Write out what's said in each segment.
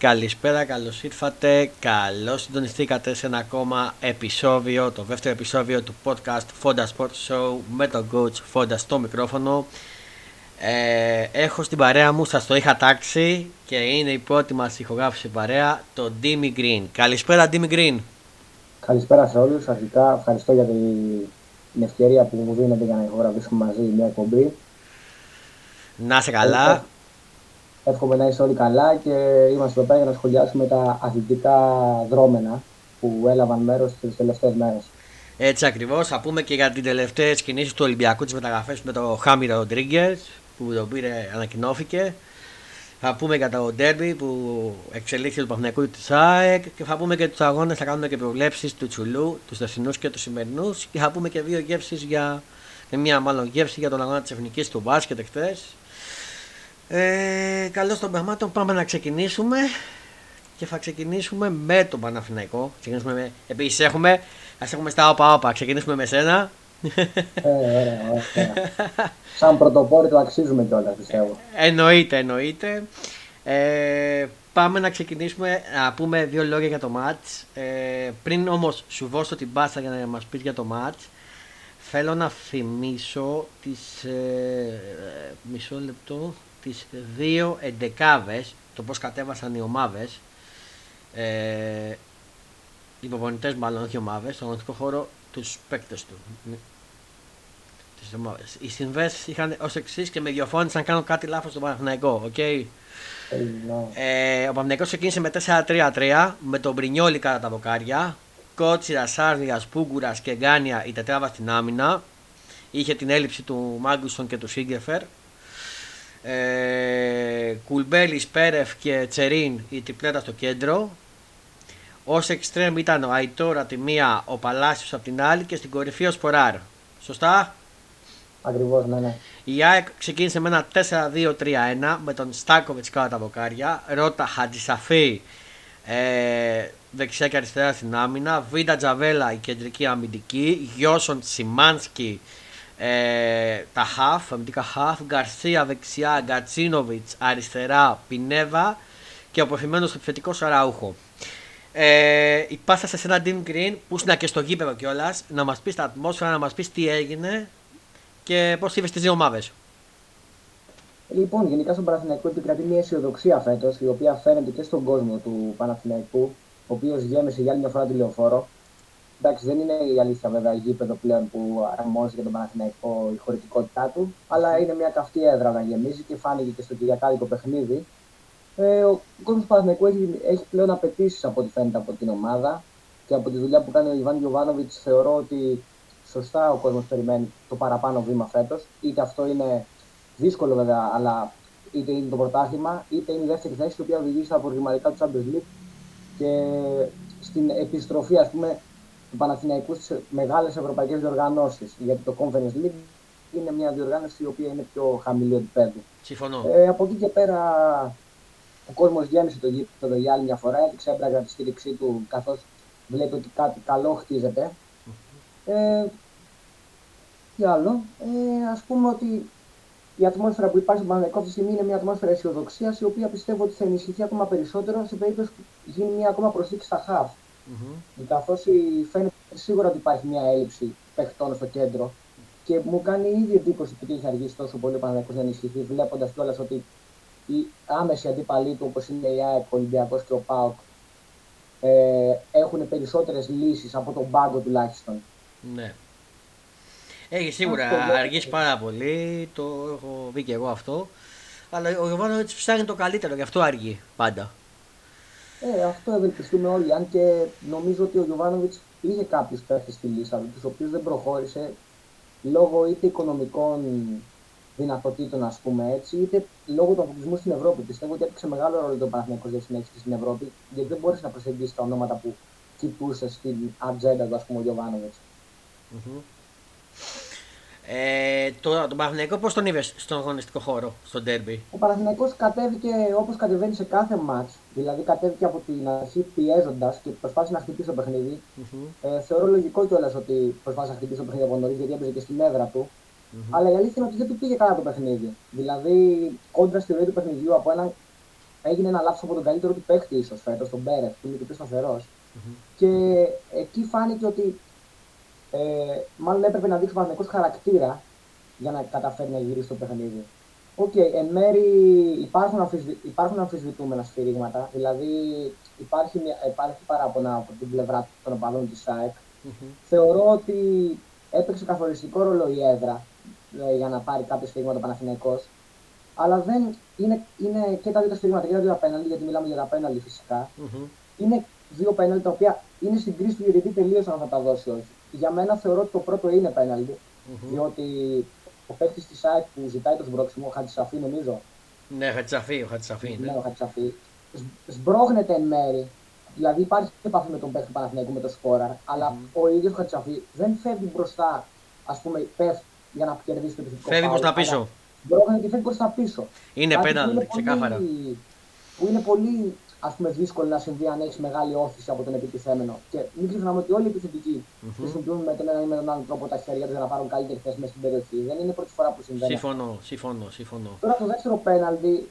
Καλησπέρα, καλώς ήρθατε, καλώς συντονιστήκατε σε ένα ακόμα επεισόδιο, το δεύτερο επεισόδιο του podcast Fonda Sports Show με τον coach Fonda στο μικρόφωνο. Ε, έχω στην παρέα μου, σας το είχα τάξει και είναι η πρώτη μας ηχογράφηση παρέα, το Dimi Green. Καλησπέρα Dimi Green. Καλησπέρα σε όλους, αρχικά ευχαριστώ για την ευκαιρία που μου δίνετε για να ηχογραφήσουμε μαζί μια εκπομπή. Να είσαι καλά. Εύχομαι να είστε όλοι καλά και είμαστε εδώ πέρα για να σχολιάσουμε τα αθλητικά δρόμενα που έλαβαν μέρος τις τελευταίες μέρες. Έτσι ακριβώς. Θα πούμε και για τι τελευταίε κινήσει του Ολυμπιακού, τι μεταγραφέ με το Χάμι Ροντρίγκες που το πήρε, ανακοινώθηκε. Θα πούμε για το ντέρμπι που εξελίχθηκε του Παχνιακού της ΑΕΚ και θα πούμε και τους αγώνες, θα κάνουμε και προβλέψεις του Τσουλού, τους θεσινούς και τους σημερινούς και θα πούμε και δύο γεύσεις για. Μια μάλλον γεύση για τον αγώνα της Εθνικής του Μπάσκετ εχθές ε, καλώς των πραγμάτων πάμε να ξεκινήσουμε και θα ξεκινήσουμε με τον Παναθηναϊκό. Ξεκινήσουμε με, επίσης έχουμε, ας έχουμε στα όπα όπα, ξεκινήσουμε με σένα. Ε, ωραία, ωραία. Σαν πρωτοπόροι το αξίζουμε κιόλας πιστεύω. εννοείται, εννοείται. Ε, πάμε να ξεκινήσουμε να πούμε δύο λόγια για το μάτς. Ε, πριν όμως σου δώσω την μπάστα για να μας πεις για το μάτς, θέλω να θυμίσω τις... Ε, μισό λεπτό τις δύο εντεκάδες, το πώς κατέβασαν οι ομάδες, ε, οι προπονητές μάλλον, όχι ομάδες, στον αγωνιστικό χώρο, τους παίκτες του. Τις ομάδες. Οι συνθέσεις είχαν ως εξής και με διορθώνεις αν κάνω κάτι λάθος στον Παναθηναϊκό, ok; Okay? Ε, ο Παναθηναϊκός ξεκίνησε με 4-3-3 με τον Μπρινιόλι κάτω από τα δοκάρια. Κότσιρα, Σάρδια, Πούγκουρα και Γκάνια η τετράβα στην άμυνα. Είχε την έλλειψη του Μάγκουσον και του Σίγκεφερ ε, Κουλμπέλης, Πέρεφ και Τσερίν η τριπλέτα στο κέντρο. Ω εξτρέμ ήταν ο Αϊτόρα τη μία, ο Παλάσιος από την άλλη και στην κορυφή ο Σποράρ. Σωστά; Ακριβώς, ναι, ναι. Η ΑΕΚ ξεκίνησε με ένα 4-2-3-1 με τον Στάκοβιτς κάτω τα βοκάρια. Ρώτα Χατζησαφή ε, δεξιά και αριστερά στην άμυνα. Βίντα Τζαβέλα η κεντρική αμυντική. Γιώσον Σιμάνσκι ε, τα χαφ, αμυντικά χαφ, Γκαρσία δεξιά, Γκατσίνοβιτς αριστερά, Πινέβα και ο προφημένο επιθετικός Αραούχο. Ε, η πάσα σε ένα Dean Green που είναι και στο γήπεδο κιόλας να μας πεις τα ατμόσφαιρα, να μας πεις τι έγινε και πώς είδες τις δύο ομάδες. Λοιπόν, γενικά στον Παναθηναϊκό επικρατεί μια αισιοδοξία φέτος, η οποία φαίνεται και στον κόσμο του Παναθηναϊκού, ο οποίος γέμισε για άλλη μια φορά τηλεοφόρο. Εντάξει, δεν είναι η αλήθεια βέβαια γήπεδο πλέον που αρμόζει για τον Παναθηναϊκό η χωρητικότητά του, αλλά είναι μια καυτή έδρα να γεμίζει και φάνηκε και στο Κυριακάδικο παιχνίδι. Ε, ο κόσμος του Παναθηναϊκού έχει, έχει πλέον απαιτήσεις από ό,τι φαίνεται από την ομάδα και από τη δουλειά που κάνει ο Ιβάν Γιοβάνοβιτ. Θεωρώ ότι σωστά ο κόσμος περιμένει το παραπάνω βήμα φέτος. Είτε αυτό είναι δύσκολο βέβαια, αλλά είτε είναι το πρωτάθλημα, είτε είναι η δεύτερη θέση, η οποία οδηγεί στα απορριμματικά του Champions League και στην επιστροφή, ας πούμε, του Παναθηναϊκού στι μεγάλες ευρωπαϊκές διοργανώσεις. Γιατί το Conference League είναι μια διοργάνωση η οποία είναι πιο χαμηλή επίπεδου. Συμφωνώ. Ε, από εκεί και πέρα ο κόσμος γέμισε το γήπεδο για άλλη μια φορά, έδειξε έμπραγα τη στήριξή του καθώς βλέπει ότι κάτι καλό χτίζεται. Ε, τι άλλο, ε, ας πούμε ότι η ατμόσφαιρα που υπάρχει στον Παναγενικό αυτή τη στιγμή είναι μια ατμόσφαιρα αισιοδοξίας, η οποία πιστεύω ότι θα ενισχυθεί ακόμα περισσότερο σε περίπτωση που γίνει μια ακόμα προσθήκη στα χαφ. Mm-hmm. Καθώς φαίνεται σίγουρα ότι υπάρχει μια έλλειψη παιχτών στο κέντρο και μου κάνει ήδη εντύπωση ότι έχει αργήσει τόσο πολύ ο Παναγιακός να ενισχυθεί, βλέποντας κιόλας ότι οι άμεση αντίπαλοι του, όπως είναι η ΑΕΚ, ο Ολυμπιακός και ο ΠΑΟΚ, ε, έχουν περισσότερες λύσεις από τον πάγκο τουλάχιστον. Ναι. Έχει σίγουρα αργήσει πάρα πολύ, το έχω δει και εγώ αυτό. Αλλά ο Γιωβάνο ψάχνει το καλύτερο, γι' αυτό αργεί πάντα. Ε, αυτό ευελπιστούμε όλοι. Αν και νομίζω ότι ο Γιωβάνοβιτς είχε κάποιους παίχτες στη λίστα, του οποίους δεν προχώρησε λόγω είτε οικονομικών δυνατοτήτων, ας πούμε έτσι, είτε λόγω του αποκλεισμού στην Ευρώπη. Πιστεύω ότι έπαιξε μεγάλο ρόλο το Παναθηναϊκός για συνέχιση στην Ευρώπη, γιατί δεν μπορούσε να προσεγγίσεις τα ονόματα που κοιτούσες στην ατζέντα του, ας πούμε, ο γιωβανοβιτ ε, το, τον Παναθηναϊκό πώς τον είδες στον αγωνιστικό χώρο, στον τέρμπι; Ο Παναθηναϊκός κατέβηκε όπως κατεβαίνει σε κάθε μάτς. Δηλαδή κατέβηκε από την αρχή πιέζοντας και προσπάθησε να χτυπήσει το παιχνίδι. Mm-hmm. Ε, θεωρώ λογικό κιόλας ότι προσπάθησε να χτυπήσει το παιχνίδι από νωρίς γιατί έπαιζε και στην έδρα του. Mm-hmm. Αλλά η αλήθεια είναι ότι δεν του πήγε καλά το παιχνίδι. Δηλαδή κόντρα στη ροή του παιχνιδιού από έναν έγινε ένα λάθος από τον καλύτερο του παίχτη, ίσως φέτος, τον Μπέρεφ, που είναι και πιο σταθερο Και εκεί φάνηκε ότι ε, μάλλον έπρεπε να δείξει ο χαρακτήρα για να καταφέρει να γυρίσει το παιχνίδι. Ok, okay, εν μέρη υπάρχουν, αμφισβη... υπάρχουν αμφισβητούμενα σφυρίγματα, δηλαδή υπάρχει, μια... υπάρχει παράπονα από την πλευρά των οπαδών της ΑΕΚ. Mm-hmm. Θεωρώ ότι έπαιξε καθοριστικό ρόλο η έδρα ε, για να πάρει κάποιο σφυρίγμα το Παναθηναϊκός, αλλά δεν είναι, είναι και τα δύο τα σφυρίγματα και τα δύο απέναντι, γιατί μιλάμε για τα απέναντι φυσικά. Mm-hmm. Είναι δύο πέναλτι τα οποία είναι στην κρίση του διαιτητή τελείω αν θα τα δώσει όχι. Για μένα θεωρώ ότι το πρώτο είναι πέναλτι, mm-hmm. διότι ο παίκτης της ΣΑΕΚ που ζητάει το σμπρόξιμο, ο Χατσαφή νομίζω. Ναι, Χατσαφή, ο Χατσαφή. Ναι, ο Χατσαφή. Σμπρώχνεται εν μέρη. Δηλαδή υπάρχει επαφή με τον παίκτη του Παναθηναϊκού με το σκόρα, αλλά mm. ο ίδιος ο Χατσαφή δεν φεύγει μπροστά, ας πούμε, πέφτει για να κερδίσει το επιθετικό. Φεύγει προ τα πίσω. Σμπρώχνεται και φεύγει προ τα πίσω. Είναι πέναλτι, ξεκάθαρα. Που είναι πολύ ας πούμε, δύσκολο να συμβεί αν έχεις μεγάλη όθηση από τον επιτιθέμενο. Και μην ξεχνάμε ότι όλοι οι επιθετικοί mm-hmm. χρησιμοποιούν με τον ένα ή με τον άλλο τρόπο τα χέρια τους για να πάρουν καλύτερη θέση μέσα στην περιοχή. Δεν είναι η πρώτη φορά που συμβαίνει. Συμφωνώ, συμφωνώ, συμφωνώ. Τώρα το δεύτερο πέναλτι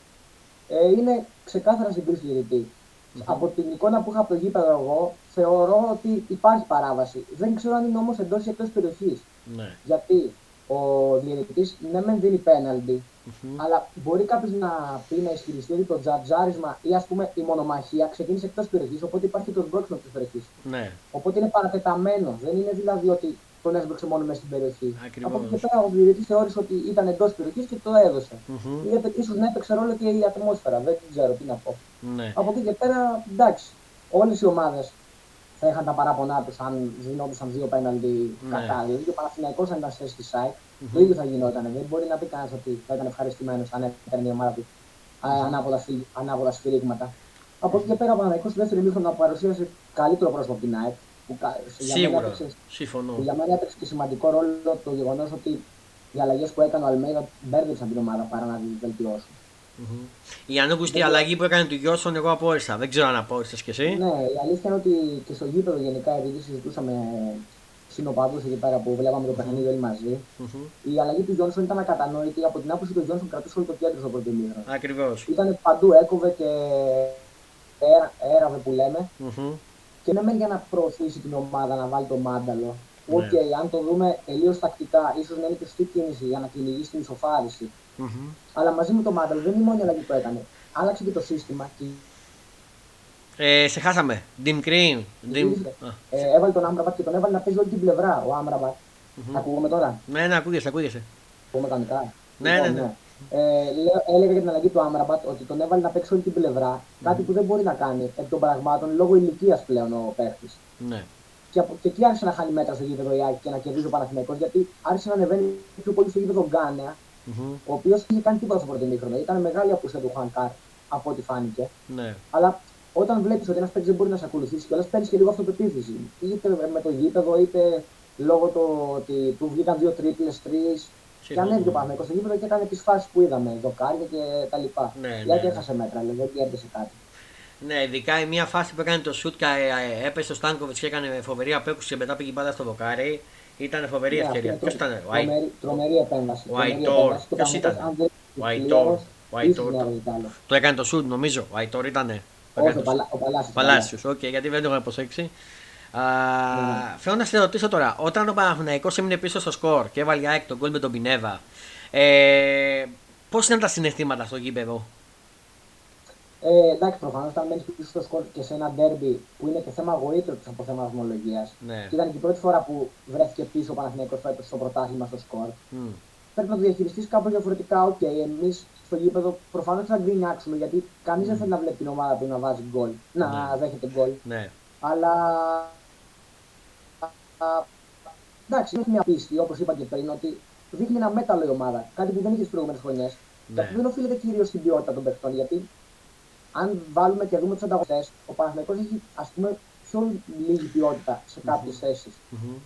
ε, είναι ξεκάθαρα συγκρίση διαιτητή. Mm-hmm. Από την εικόνα που είχα από το γήπεδο εγώ, θεωρώ ότι υπάρχει παράβαση. Δεν ξέρω αν είναι όμως εντός ή εκτός περιοχής. Ναι. Γιατί ο διαιτητής ναι, μεν δίνει πέναλτι, Mm-hmm. Αλλά μπορεί κάποιος να πει να ισχυριστεί ότι το τζατζάρισμα ή ας πούμε η μονομαχία ξεκίνησε εκτός περιοχής, οπότε υπάρχει το σμπρώξιμο της περιοχής. Ναι. Οπότε είναι παρατεταμένο. Δεν είναι δηλαδή ότι τον έσβρωξε μόνο μέσα στην περιοχή. Ακριβώς. Από εκεί και πέρα ο διαιτητή θεώρησε ότι ήταν εντός περιοχής και το έδωσε. Mm-hmm. σω να έπαιξε ρόλο και η ατμόσφαιρα. Δεν ξέρω τι να πω. Ναι. Από εκεί και πέρα εντάξει. Όλες οι ομάδες θα είχαν τα παράπονά τους αν γινόντουσαν δύο πέναλτι ναι. κατά. Δηλαδή ο Παναθηναϊκός αν ήταν σε στη ΣΑΙΚ, mm-hmm. το ίδιο θα γινόταν. Δεν μπορεί να πει κανένας ότι θα ήταν ευχαριστημένος αν έκανε η ομάδα του ανάποδα σφυρίγματα. Από εκεί και πέρα ο Παναθηναϊκός στο δεύτερο ημίχρονο παρουσίασε καλύτερο πρόσωπο από την ΑΕΚ. Που, Σίγουρα, συμφωνώ. για μένα έπαιξε και σημαντικό ρόλο το γεγονός ότι οι αλλαγές που έκανε ο Αλμέιδα μπέρδεψαν την ομάδα παρά να τη βελτιώσουν. Mm-hmm. Η ανούκουστη αλλαγή που έκανε του Γιώσον, εγώ απόρρισα. Δεν ξέρω αν απόρρισες κι εσύ. Ναι, η αλήθεια είναι ότι και στο γήπεδο γενικά, επειδή συζητούσαμε συνοπαδοί εκεί πέρα που βλέπαμε το παιχνίδι όλοι μαζί, mm-hmm. η αλλαγή του Γιόνσον ήταν ακατανόητη από την άποψη του Γιόνσον κρατούσε όλο το κέντρο στο πρώτο ημίχρονο. Ακριβώς. Ήταν παντού, έκοβε και έραβε που λέμε. Mm-hmm. Και ναι, για να προωθήσει την ομάδα να βάλει τον Μάνταλο. Ναι. Ok, okay, αν το δούμε τελείως τακτικά, ίσως να είναι και σωστή κίνηση για να κυνηγήσει την ισοφάριση. Mm-hmm. Αλλά μαζί με το Μάνταλο δεν είναι η μόνη αλλαγή που έκανε. Άλλαξε και το σύστημα. Και... Ε, σε χάσαμε. Dim Green. Dim... Ε, έβαλε τον Άμραμπατ και τον έβαλε να παίζει όλη την πλευρά. Ο Άμραμπατ. Mm-hmm. Ακούγομαι τώρα; Ναι, ναι, ακούγεσαι, ακούγεσαι. Ακούγομαι κανονικά. Ναι, λοιπόν, ναι, ναι. Ε, έλεγα για την αλλαγή του Άμραμπατ ότι τον έβαλε να παίξει όλη την πλευρά. Mm-hmm. Κάτι που δεν μπορεί να κάνει εκ των πραγμάτων λόγω ηλικίας πλέον ο παίχτης. Ναι. Και, και εκεί άρχισε να χάνει μέτρα στο γήπεδο η και να κερδίζει ο Παναθηναϊκός γιατί άρχισε να ανεβαίνει πιο πολύ στο γήπεδο Γκάνεα mm-hmm. ο οποίος είχε κάνει τίποτα στο πρώτο μήχρονο. Ήταν μεγάλη απουσία του Χουανκάρ από ό,τι φάνηκε. Ναι. Αλλά όταν βλέπεις ότι ένας παίκτης δεν μπορεί να σε ακολουθήσει και όλα παίρνεις και λίγο αυτοπεποίθηση. Είτε με το γήπεδο, είτε λόγω του ότι του βγήκαν δύο τρίπλες, τρεις. Και ανέβηκε ο Παναγιώτο στο γήπεδο και έκανε τις φάσεις που είδαμε, δοκάρια και τα λοιπά. Ναι, Γιατί ναι. έχασε μέτρα, λέει, δεν κέρδισε κάτι. Ναι, ειδικά η μία φάση που έκανε το σουτ και ε, έπεσε στο Στάνκοβιτς και έκανε φοβερή απέκουση και μετά πήγε πάντα στο δοκάρι. Ήταν φοβερή ναι, ευκαιρία. Ποιος ήταν, ο Τρομερή, τρομερή επέμβαση. Ο Αϊτόρ. Ποιος ήταν, ο Αϊτόρ. Ο Αϊτόρ. Το έκανε το σουτ, νομίζω. Ο Αϊτόρ ήταν. Όχι, ο Παλάσιος. Οκ, γιατί δεν το είχα προσέξει. Α, ναι. Θέλω να σε ρωτήσω τώρα, όταν ο Παναθηναϊκός έμεινε πίσω στο σκορ και έβαλε ΑΕΚ το γκολ με τον Πινέδα, ε, πώς ήταν τα συναισθήματα στο γήπεδο, ε, εντάξει, προφανώς όταν μένει πίσω στο σκορ και σε ένα ντέρμπι που είναι και θέμα γοήτρου από θέμα βαθμολογία. Ναι. Και ήταν και η πρώτη φορά που βρέθηκε πίσω ο Παναθηναϊκός φέτος στο πρωτάθλημα στο σκορ. Mm. Πρέπει να το διαχειριστείς κάπως διαφορετικά. Ok, okay, εμείς στο γήπεδο προφανώς θα γκρινιάξουμε γιατί κανείς mm. δεν θέλει να βλέπει την ομάδα του να βάζει γκολ, να ναι. δέχεται γκολ. Ναι. Αλλά. Εντάξει, έχει μια πίστη, όπως είπα και πριν, ότι δείχνει ένα μέταλλο η ομάδα. Κάτι που δεν είχε στις προηγούμενες χρονιές. Ναι. Δεν οφείλεται κυρίως στην ποιότητα των παιχτών, γιατί αν βάλουμε και δούμε τους ανταγωνιστές, ο Παναθηναϊκός έχει ας πούμε πιο λίγη ποιότητα σε κάποιες mm-hmm. θέσεις. Mm-hmm.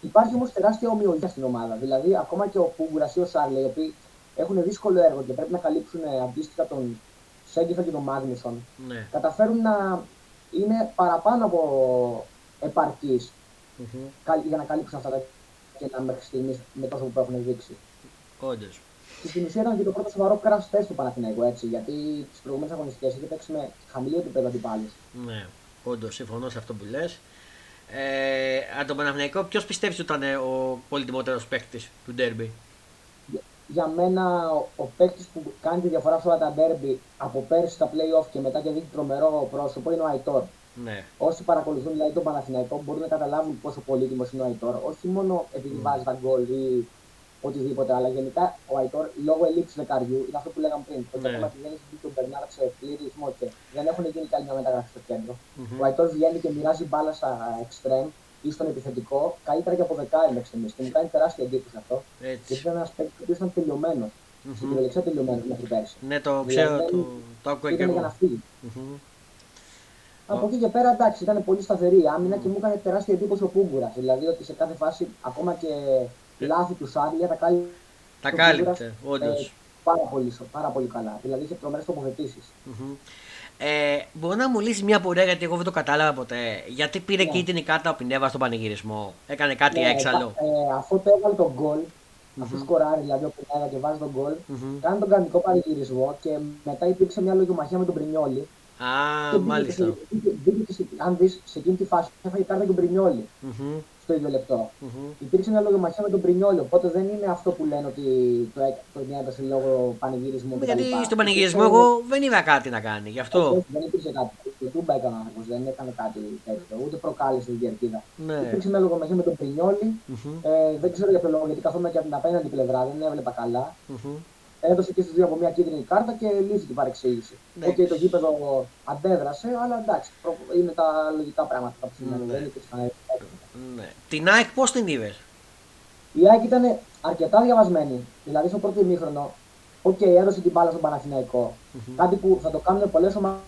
Υπάρχει όμως τεράστια ομοιογένεια στην ομάδα. Δηλαδή, ακόμα και ο Πούγκουρας ή ο Σάρλε, οι οποίοι έχουν δύσκολο έργο και πρέπει να καλύψουν ε, αντίστοιχα τον Σέγκεφα και τον Μάγνισον, ναι. καταφέρουν να είναι παραπάνω από επαρκείς mm-hmm. για να καλύψουν αυτά τα κενά μέχρι στιγμής με τόσο που έχουν δείξει. Όντως. Και στην ουσία ήταν και το πρώτο σοβαρό crash test του Παναθηναϊκού έτσι. Γιατί τις προηγούμενες αγωνιστικές είχε παίξει με χαμηλό επίπεδο αντιπάλους. Ναι, όντως συμφωνώ σε αυτό που λες. Ε, αν τον Παναθηναϊκό, ποιος πιστεύεις ότι ήταν ο πολύτιμότερο παίκτης του Ντέρμπι; Για μένα, ο, ο παίκτης που κάνει τη διαφορά σε όλα τα Ντέρμπι από πέρσι στα playoff και μετά και δείχνει τρομερό πρόσωπο είναι ο Αϊτόρ. Ναι. Όσοι παρακολουθούν δηλαδή τον Παναθηναϊκό μπορούν να καταλάβουν πόσο πολύτιμος είναι ο Αϊτόρ. Όχι μόνο επειδή mm. βάζει τα γκολ ή οτιδήποτε, αλλά γενικά ο Αϊτόρ λόγω ελλείψη δεκαριού είναι αυτό που λέγαμε πριν. Ότι Ναι. ακόμα και δεν έχει βγει τον Μπερνάρ σε πλήρη ρυθμό και δεν έχουν γίνει καλή μια μεταγραφή στο κέντρο. Μμμ. Ο Αϊτόρ βγαίνει και μοιράζει μπάλα στα εξτρέμ ή στον επιθετικό καλύτερα και από δεκάρι μέχρι στιγμής. Και μου κάνει τεράστια εντύπωση αυτό. Γιατί Έτσι. ήταν ένας παίκτης που ήταν τελειωμένος. Μμμ. Στην κυριολεξία τελειωμένος μέχρι πέρσι. Ναι, το Δηλαδή, ξέρω, δεν- το, το άκουγα και Ήταν για να εγώ. φύγει. Μμμ. Από εκεί και πέρα εντάξει, ήταν πολύ σταθερή η άμυνα και μου έκανε τεράστια εντύπωση ο Πούγκουρα. Δηλαδή ότι σε κάθε φάση, ακόμα και λάθη του Σάρλια, τα κάνει Τα ο κάλυπτε, Πούγκουρας, όντως. ε, πάρα, πολύ, σο- πάρα πολύ καλά. Δηλαδή είχε τρομερές τοποθετήσεις. Ε, μπορεί να μου λύσει μια πορεία γιατί εγώ δεν το κατάλαβα ποτέ. Γιατί πήρε Ναι. κίτρινη κάρτα ο Πινέβα στον πανηγυρισμό. Έκανε κάτι έξαλλο. Ε, αφού το έβαλε τον γκολ, αφού σκοράρει δηλαδή ο Πινέδα και βάζει τον γκολ, Μμμ. κάνει τον κανονικό πανηγυρισμό και μετά υπήρξε μια λογομαχία με τον Πρινιόλη. Α, και μπήκε μάλιστα. σε- μπήκε- μπήκε σε- αν δεις σε εκείνη τη φάση, έφαγε κάρτα και ο Πρινιόλη Μμμ, στο ίδιο λεπτό. μμμ. Υπήρξε μια λογομαχία με τον Πρινιόλη, οπότε δεν είναι αυτό που λένε ότι το, έ- το έδωσε λόγω πανηγυρισμού. κτλ. Γιατί στον πανηγυρισμό Υπήρξε- εγώ δεν είδα κάτι να κάνει. Γι' αυτό. Όχι, δεν υπήρξε κάτι. Τούμπα έκανε ο άνθρωπος, δεν έκανε κάτι τέτοιο, ούτε προκάλεσε την κερκίδα. Ναι. Υπήρξε μια λογομαχία με τον Μπρινιόλι. Μμμ, Ε, δεν ξέρω για ποιο λόγο, γιατί καθόμουν και από την απέναντι πλευρά, δεν έβλεπα καλά. μμμ. Έδωσε και στους δύο από μια κίτρινη κάρτα και λύθηκε η παρεξήγηση. Ναι. Οκ, το γήπεδο αντέδρασε, αλλά εντάξει, προ- είναι τα λογικά πράγματα που συμβαίνουν. Ναι. Δεν υπήρξαν έτσι. Ναι. Την ΑΕΚ πώς την είδε; Η ΑΕΚ ήταν αρκετά διαβασμένη. Δηλαδή στο πρώτο ημίχρονο, οκ, έδωσε την μπάλα στον Παναθηναϊκό. Κάτι που θα το κάνουν πολλές ομάδες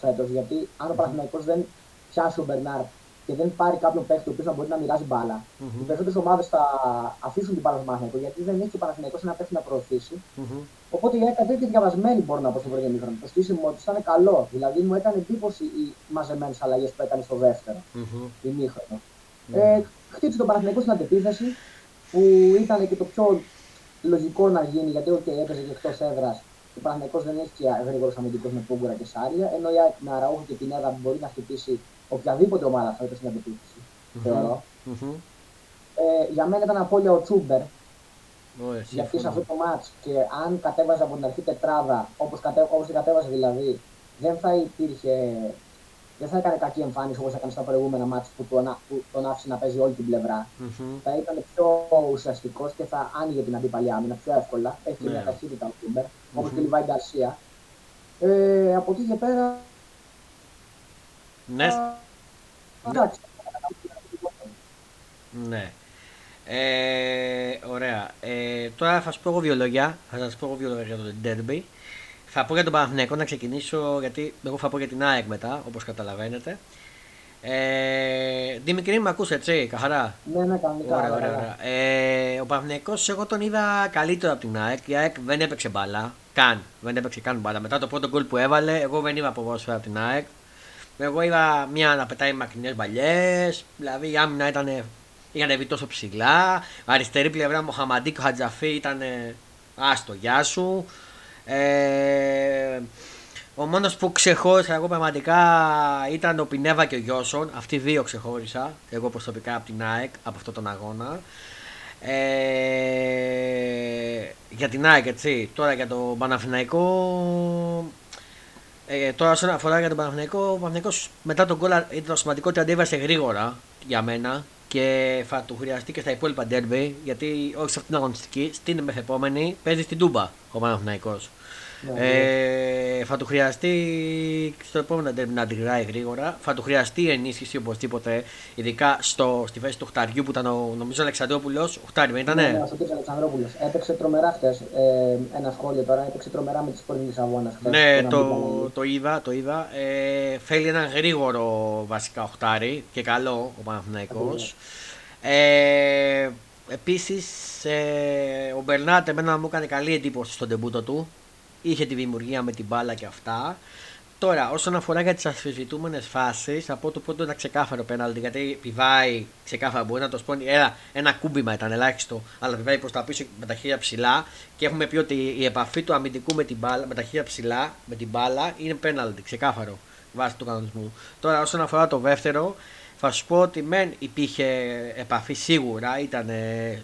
φέτος. Γιατί αν ο Παναθηναϊκός δεν πιάσει τον Μπερνάρ και δεν πάρει κάποιον παίκτη ο οποίος να μπορεί να μοιράζει μπάλα, Μμμ. οι περισσότερες ομάδες θα αφήσουν την μπάλα στον Παναθηναϊκό γιατί δεν έχει ο Παναθηναϊκός ένα παίκτη να προωθήσει. Μμμ. Οπότε η ΑΕΚ κατέβηκε διαβασμένη, μπορώ να πω στο πρώτο ημίχρονο. Το στήσιμο της ήταν καλό. Δηλαδή μου έκανε εντύπωση οι μαζεμένες αλλαγές που έκανε στο δεύτερο Μμμ. ημίχρονο. Ναι. Ε, χτύπησε τον Παναθηναϊκό στην αντεπίθεση που ήταν και το πιο λογικό να γίνει γιατί okay, έπαιζε και εκτός έδρας. Ο Παναθηναϊκός δεν έχει και γρήγορου αμυντικού με Πούγκουρα και Σάρια. Ενώ η ΑΕΚ με Αραούχο και Πινέδα μπορεί να χτυπήσει οποιαδήποτε ομάδα φέτο στην αντεπίθεση. Θεωρώ. Μμμ. Ε, για μένα ήταν απώλεια ο Τσούμπερ Ωραία, γιατί σε συμφωνώ. αυτό το μάτς και αν κατέβαζε από την αρχή τετράδα, όπως, κατε, όπως την κατέβαζε δηλαδή, δεν θα υπήρχε, δεν θα έκανε κακή εμφάνιση όπως έκανε στα προηγούμενα μάτς που τον, α- που τον άφησε να παίζει όλη την πλευρά. Μμμ. Θα ήταν πιο ουσιαστικός και θα άνοιγε την αντίπαλη άμυνα πιο εύκολα. Έχει και Ναι. μια ταχύτητα ο Τούμπερ, όπως και ο Λιβάη Γκαρσία. Ε, από εκεί και πέρα, Ναι, εντάξει. ναι. Ε, ωραία. Ε, τώρα θα σου πω εγώ δύο λόγια. Θα σας πω εγώ δύο λόγια για το Derby. Θα πω για τον Παναθηναϊκό να ξεκινήσω γιατί εγώ θα πω για την ΑΕΚ μετά, όπως καταλαβαίνετε. Ε, Δημητρή, με ακούς έτσι, καθαρά; Ναι, ναι, κανονικά. Ωραία, αλλά ωραία, καλά. ωραία. Ε, ο Παναθηναϊκός εγώ τον είδα καλύτερο από την ΑΕΚ. Η ΑΕΚ δεν έπαιξε μπάλα. Καν. Δεν έπαιξε καν μπάλα. Μετά το πρώτο γκολ που έβαλε, εγώ δεν είδα ποδόσφαιρα από την ΑΕΚ. Εγώ είδα μια να πετάει μακρινές μπαλιές. Δηλαδή η άμυνα ήταν. Είχαν ανεβεί τόσο ψηλά. Αριστερή πλευρά Μοχαμαντή και ο Χατζαφή ήταν. Άστο, γεια σου. Ε, ο μόνος που ξεχώρισα εγώ πραγματικά ήταν ο Πινέβα και ο Γιώσον. Αυτοί οι δύο ξεχώρισα. Εγώ προσωπικά από την ΑΕΚ από αυτόν τον αγώνα. Ε, για την ΑΕΚ, έτσι. Τώρα για το Παναθηναϊκό. Ε, τώρα, όσον αφορά για τον Παναθηναϊκό, ο Παναθηναϊκός μετά τον γκολ ήταν το σημαντικό ότι αντέβασε γρήγορα για μένα και θα του χρειαστεί και στα υπόλοιπα ντέρμπι γιατί όχι σε αυτήν την αγωνιστική, στην μεθεπόμενη παίζει στην Τούμπα ο Παναθηναϊκός. Ναι, Ε, θα του χρειαστεί στο επόμενο ντέρμπι να αντιδράει γρήγορα. Θα του χρειαστεί ενίσχυση οπωσδήποτε, ειδικά στο, στη θέση του Χταριού που ήταν ο νομίζω ο Αλεξανδρόπουλος. Ο Χτάρι, δεν ήτανε; Ναι, ναι, ο Σωτήρης Αλεξανδρόπουλος. Έπαιξε τρομερά χτες. Ε, ένα σχόλιο τώρα. Έπαιξε τρομερά με τις πόρες Λισαβόνας χτες. Ναι, Στον το, Αμπιταλή. το είδα, το είδα. Ε, θέλει έναν γρήγορο βασικά οχτάρι και καλό ο Παναθηναϊκός. Ε, επίσης ε, ο Μπερνάτ εμένα μου έκανε καλή εντύπωση στον τεμπούτο του. Είχε τη δημιουργία με την μπάλα και αυτά. Τώρα, όσον αφορά για τις αμφισβητούμενε φάσεις, από το πρώτο ένα ξεκάθαρο πέναλτι. Γιατί πιβάει ξεκάθαρα, μπορεί να το σπώνει. Ένα, ένα κούμπιμα ήταν ελάχιστο, αλλά πιβάει προς τα πίσω με τα χέρια ψηλά. Και έχουμε πει ότι η επαφή του αμυντικού με, την μπάλα, με τα χέρια ψηλά, με την μπάλα, είναι πέναλτι, ξεκάθαρο βάσει του κανονισμού. Τώρα, όσον αφορά το δεύτερο, θα σου πω ότι μεν υπήρχε επαφή σίγουρα, ήταν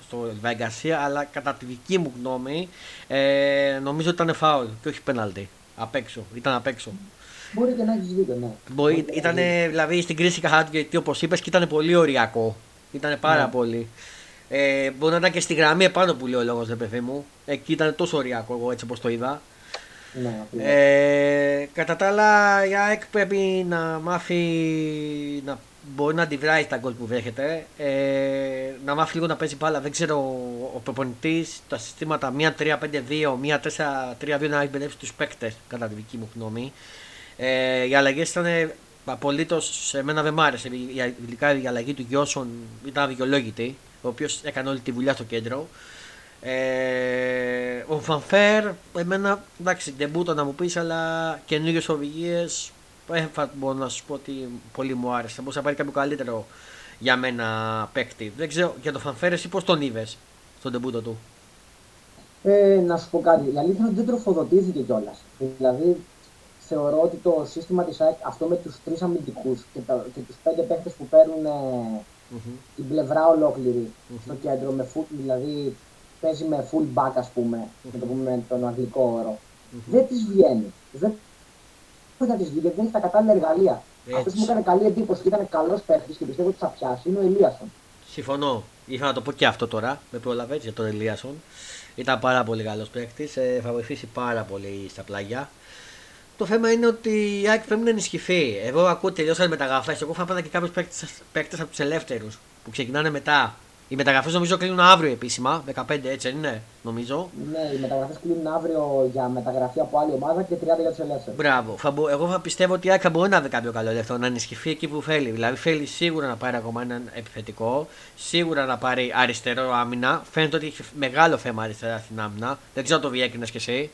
στο Βαγκασία, αλλά κατά τη δική μου γνώμη ε, νομίζω ότι ήταν φάουλ και όχι πέναλτι. Απ' έξω, ήταν απ' έξω. Μπορεί και να έχεις δίκιο, ναι. Μπορεί, ήταν δηλαδή στην κρίση καθάτη γιατί όπως είπες και ήταν πολύ οριακό. Ήταν πάρα ναι. πολύ. Ε, μπορεί να ήταν και στη γραμμή επάνω που λέει ο λόγος, δεν παιδί μου. Εκεί ήταν τόσο οριακό, εγώ έτσι όπως το είδα. Ναι, ε, κατά τα άλλα, η ΑΕΚ πρέπει να μάθει να μπορεί να αντιδράει στα γκολ που δέχεται. Ε, να μάθει λίγο να παίζει μπάλα. Δεν ξέρω ο προπονητής τα συστήματα 1-3-5-2, 1-4-3-2 να εκπαιδεύσει τους παίκτες, κατά τη δική μου γνώμη. Ε, οι αλλαγές ήταν απολύτως. Σε μένα δεν μ' άρεσε. Ειδικά η αλλαγή του Γιώσον ήταν αδικαιολόγητη, ο οποίος έκανε όλη τη δουλειά στο κέντρο. Ε, ο Φανφέρ, εμένα εντάξει, δεν μπορούσα να μου πεις, αλλά καινούριες οδηγίες δεν μπορώ να σου πω ότι πολύ μου άρεσε. Μπορούσε να πάρει κάποιο καλύτερο για μένα παίκτη. Δεν ξέρω για το Φανφέρ, εσύ πώς τον είδες στον τεμπούτο του; Ε, να σου πω κάτι. Η αλήθεια είναι ότι δεν τροφοδοτήθηκε κιόλας. Δηλαδή, θεωρώ ότι το σύστημα της ΑΕΚ, αυτό με τους τρεις αμυντικούς και, και τους πέντε παίχτε που παίρνουν mm-hmm. την πλευρά ολόκληρη mm-hmm. στο κέντρο, με full, δηλαδή παίζει με full back, ας πούμε, mm-hmm. το πούμε τον αγγλικό όρο, δεν της βγαίνει. Δεν θα τη βγει, γιατί δεν έχει τα κατάλληλα εργαλεία. Αυτός που μου έκανε καλή εντύπωση και ήταν καλός παίχτης και πιστεύω ότι θα πιάσει είναι ο Ελίασον. Συμφωνώ. Είχα να το πω και αυτό τώρα. Με πρόλαβε για τον Ελίασον. Ήταν πάρα πολύ καλός παίχτης. Ε, θα βοηθήσει πάρα πολύ στα πλάγια. Το θέμα είναι ότι η ΑΕΚ πρέπει να ενισχυθεί. Εγώ ακούω τελειώσαν μεταγραφέ. Εγώ θα πάω και κάποιους παίκτε από τους ελεύθερους που ξεκινάνε μετά. Οι μεταγραφές νομίζω κλείνουν αύριο επίσημα, 15 έτσι είναι, νομίζω. Ναι, οι μεταγραφές κλείνουν αύριο για μεταγραφή από άλλη ομάδα και 30 για τους ελεύθερους. Μπράβο. Εγώ θα πιστεύω ότι η ΑΕΚ θα μπορεί να βρει κάποιο καλό ελεύθερο, να ενισχυθεί εκεί που θέλει. Δηλαδή θέλει σίγουρα να πάρει ακόμα έναν επιθετικό, σίγουρα να πάρει αριστερό άμυνα. Φαίνεται ότι έχει μεγάλο θέμα αριστερά στην άμυνα. Δεν ξέρω το διέκρινες κι εσύ.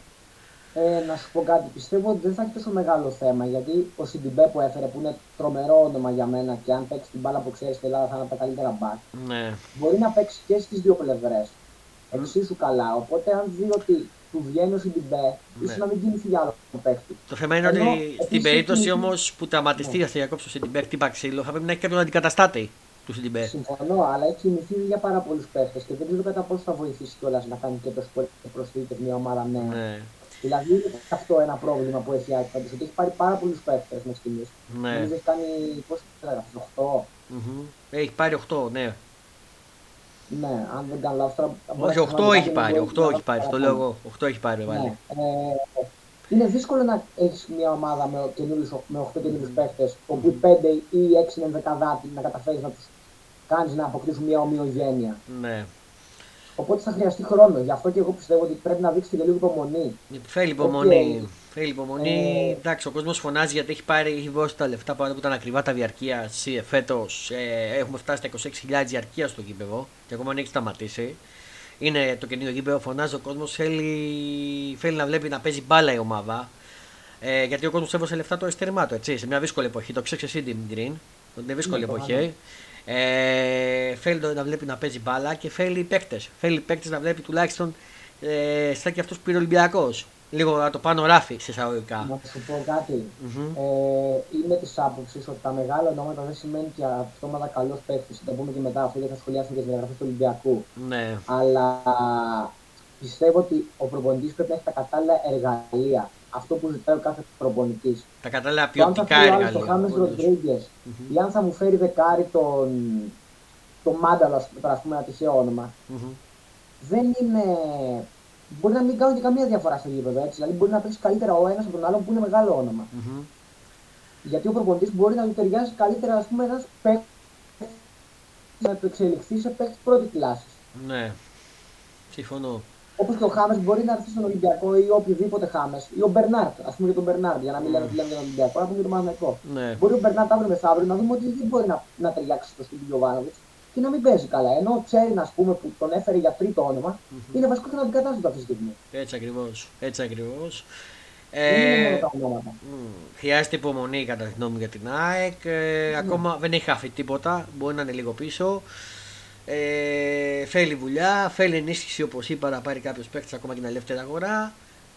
Ε, να σου πω κάτι, πιστεύω ότι δεν θα έχει τόσο μεγάλο θέμα γιατί ο Σιντιμπέ που έφερε που είναι τρομερό όνομα για μένα και αν παίξει την μπάλα που ξέρεις στην Ελλάδα θα είναι από τα καλύτερα μπακ. Ναι. Μπορεί να παίξει και στις δύο πλευρές. Mm. Εξίσου καλά. Οπότε αν δει ότι του βγαίνει ο Σιντιμπέ, ναι. ίσως να μην κινηθεί για άλλο παίκτη. Το θέμα είναι Ενώ, ότι στην περίπτωση όμως που τραυματιστεί ναι. για κόψει ο Σιντιμπέ, χτύπα ξύλο, θα πρέπει να έχει κάποιον αντικαταστάτη του Σιντιμπέ. Συμφωνώ, αλλά έχει κινηθεί για πάρα πολλούς παίκτες και δεν ξέρω κατά πόσο θα βοηθήσει κιόλας να κάνει και το προσθήκη μια ομάδα νέα. Ναι. Δηλαδή είναι αυτό ένα πρόβλημα που έχει η ότι έχει πάρει πάρα πολλούς παίχτε με στιγμή. Ναι. έχει κάνει. Πώς θα γράψει, 8. Mm-hmm. Έχει πάρει 8, ναι. Ναι, αν δεν κάνω λάθος. Όχι, 8 έχει πάρει. 8 έχει πάρει. Το λέω εγώ. 8 έχει πάρει, βάλει. Ναι. Ε, είναι δύσκολο να έχεις μια ομάδα με, με 8 καινούριους mm. παίχτε, όπου 5 ή 6 είναι δεκαδάτη να καταφέρεις να τους κάνεις να αποκτήσουν μια ομοιογένεια. Ναι. Οπότε θα χρειαστεί χρόνο. Γι' αυτό και εγώ πιστεύω ότι πρέπει να δείξει και λίγο υπομονή. Θέλει υπομονή. Okay. Θέλει υπομονή. Ε... Εντάξει, ο κόσμος φωνάζει γιατί έχει πάρει, έχει δώσει τα λεφτά πάνω που ήταν ακριβά τα διαρκεία. Φέτος ε, έχουμε φτάσει στα 26.000 διαρκεία στο γήπεδο και ακόμα δεν έχει σταματήσει. Είναι το καινούργιο γήπεδο, φωνάζει ο κόσμος. Θέλει, θέλει να βλέπει να παίζει μπάλα η ομάδα. Ε, γιατί ο κόσμος έβωσε λεφτά το εστέρημά του, έτσι, σε μια δύσκολη εποχή. Το ξέρεις εσύ, Δημητρή. Είναι δύσκολη ναι, εποχή. Ε, θέλει να βλέπει να παίζει μπάλα και θέλει παίκτες. Θέλει παίκτες να βλέπει τουλάχιστον ε, σαν και αυτός που πήρε ο Ολυμπιακός. Λίγο να το πάνω ράφι σε εισαγωγικά. Να σου πω κάτι. Mm-hmm. Ε, είμαι της άποψης ότι τα μεγάλα ονόματα δεν σημαίνει και αυτόματα καλός παίκτης. Θα το πούμε και μετά αυτό γιατί θα σχολιάσουμε και τις διαγραφέ του Ολυμπιακού. Ναι. Αλλά πιστεύω ότι ο προπονητής πρέπει να έχει τα κατάλληλα εργαλεία αυτό που ζητάει ο κάθε προπονητής. Τα κατάλληλα ποιοτικά εργαλεία. Αν θα Χάμε Ροντρίγκες ή αν θα μου φέρει δεκάρι τον, τον Μάνταλο, ας πούμε ένα τυχαίο όνομα, mm-hmm. δεν είναι. Μπορεί να μην κάνουν και καμία διαφορά στο γήπεδο έτσι. Δηλαδή μπορεί να παίξεις καλύτερα ο ένας από τον άλλον που είναι μεγάλο όνομα. Mm-hmm. Γιατί ο προπονητής μπορεί να του ταιριάζει καλύτερα, ας πούμε, ένας παίκτη να του εξελιχθεί σε παίκτη πρώτης κλάσης. Ναι. Συμφωνώ. Όπως και ο Χάμες μπορεί να έρθει στον Ολυμπιακό ή οποιοδήποτε Χάμες. Ή ο Μπερνάρτ, ας πούμε για τον Μπερνάρτ, για να μην λέμε ότι λέμε για τον Ολυμπιακό, να πούμε για τον Παναγενικό. Ναι. Μπορεί ο Μπερνάρτ αύριο μεθαύριο να δούμε ότι δεν μπορεί να, να ταιριάξει στο στυλ Γιωβάνοβιτς και να μην παίζει καλά. Ενώ ο Τσέριν, ας πούμε, που τον έφερε για τρίτο όνομα, mm-hmm. είναι βασικό και να αντικατάστατο αυτή τη στιγμή. Έτσι ακριβώς. Έτσι ακριβώς. Ε, χρειάζεται υπομονή κατά τη γνώμη για την ΑΕΚ. Ε, ναι. Ακόμα δεν έχει χάφει τίποτα. Μπορεί να είναι λίγο πίσω. Ε, θέλει δουλειά, θέλει ενίσχυση όπως είπα να πάρει κάποιος παίκτης ακόμα και την ελεύθερη αγορά.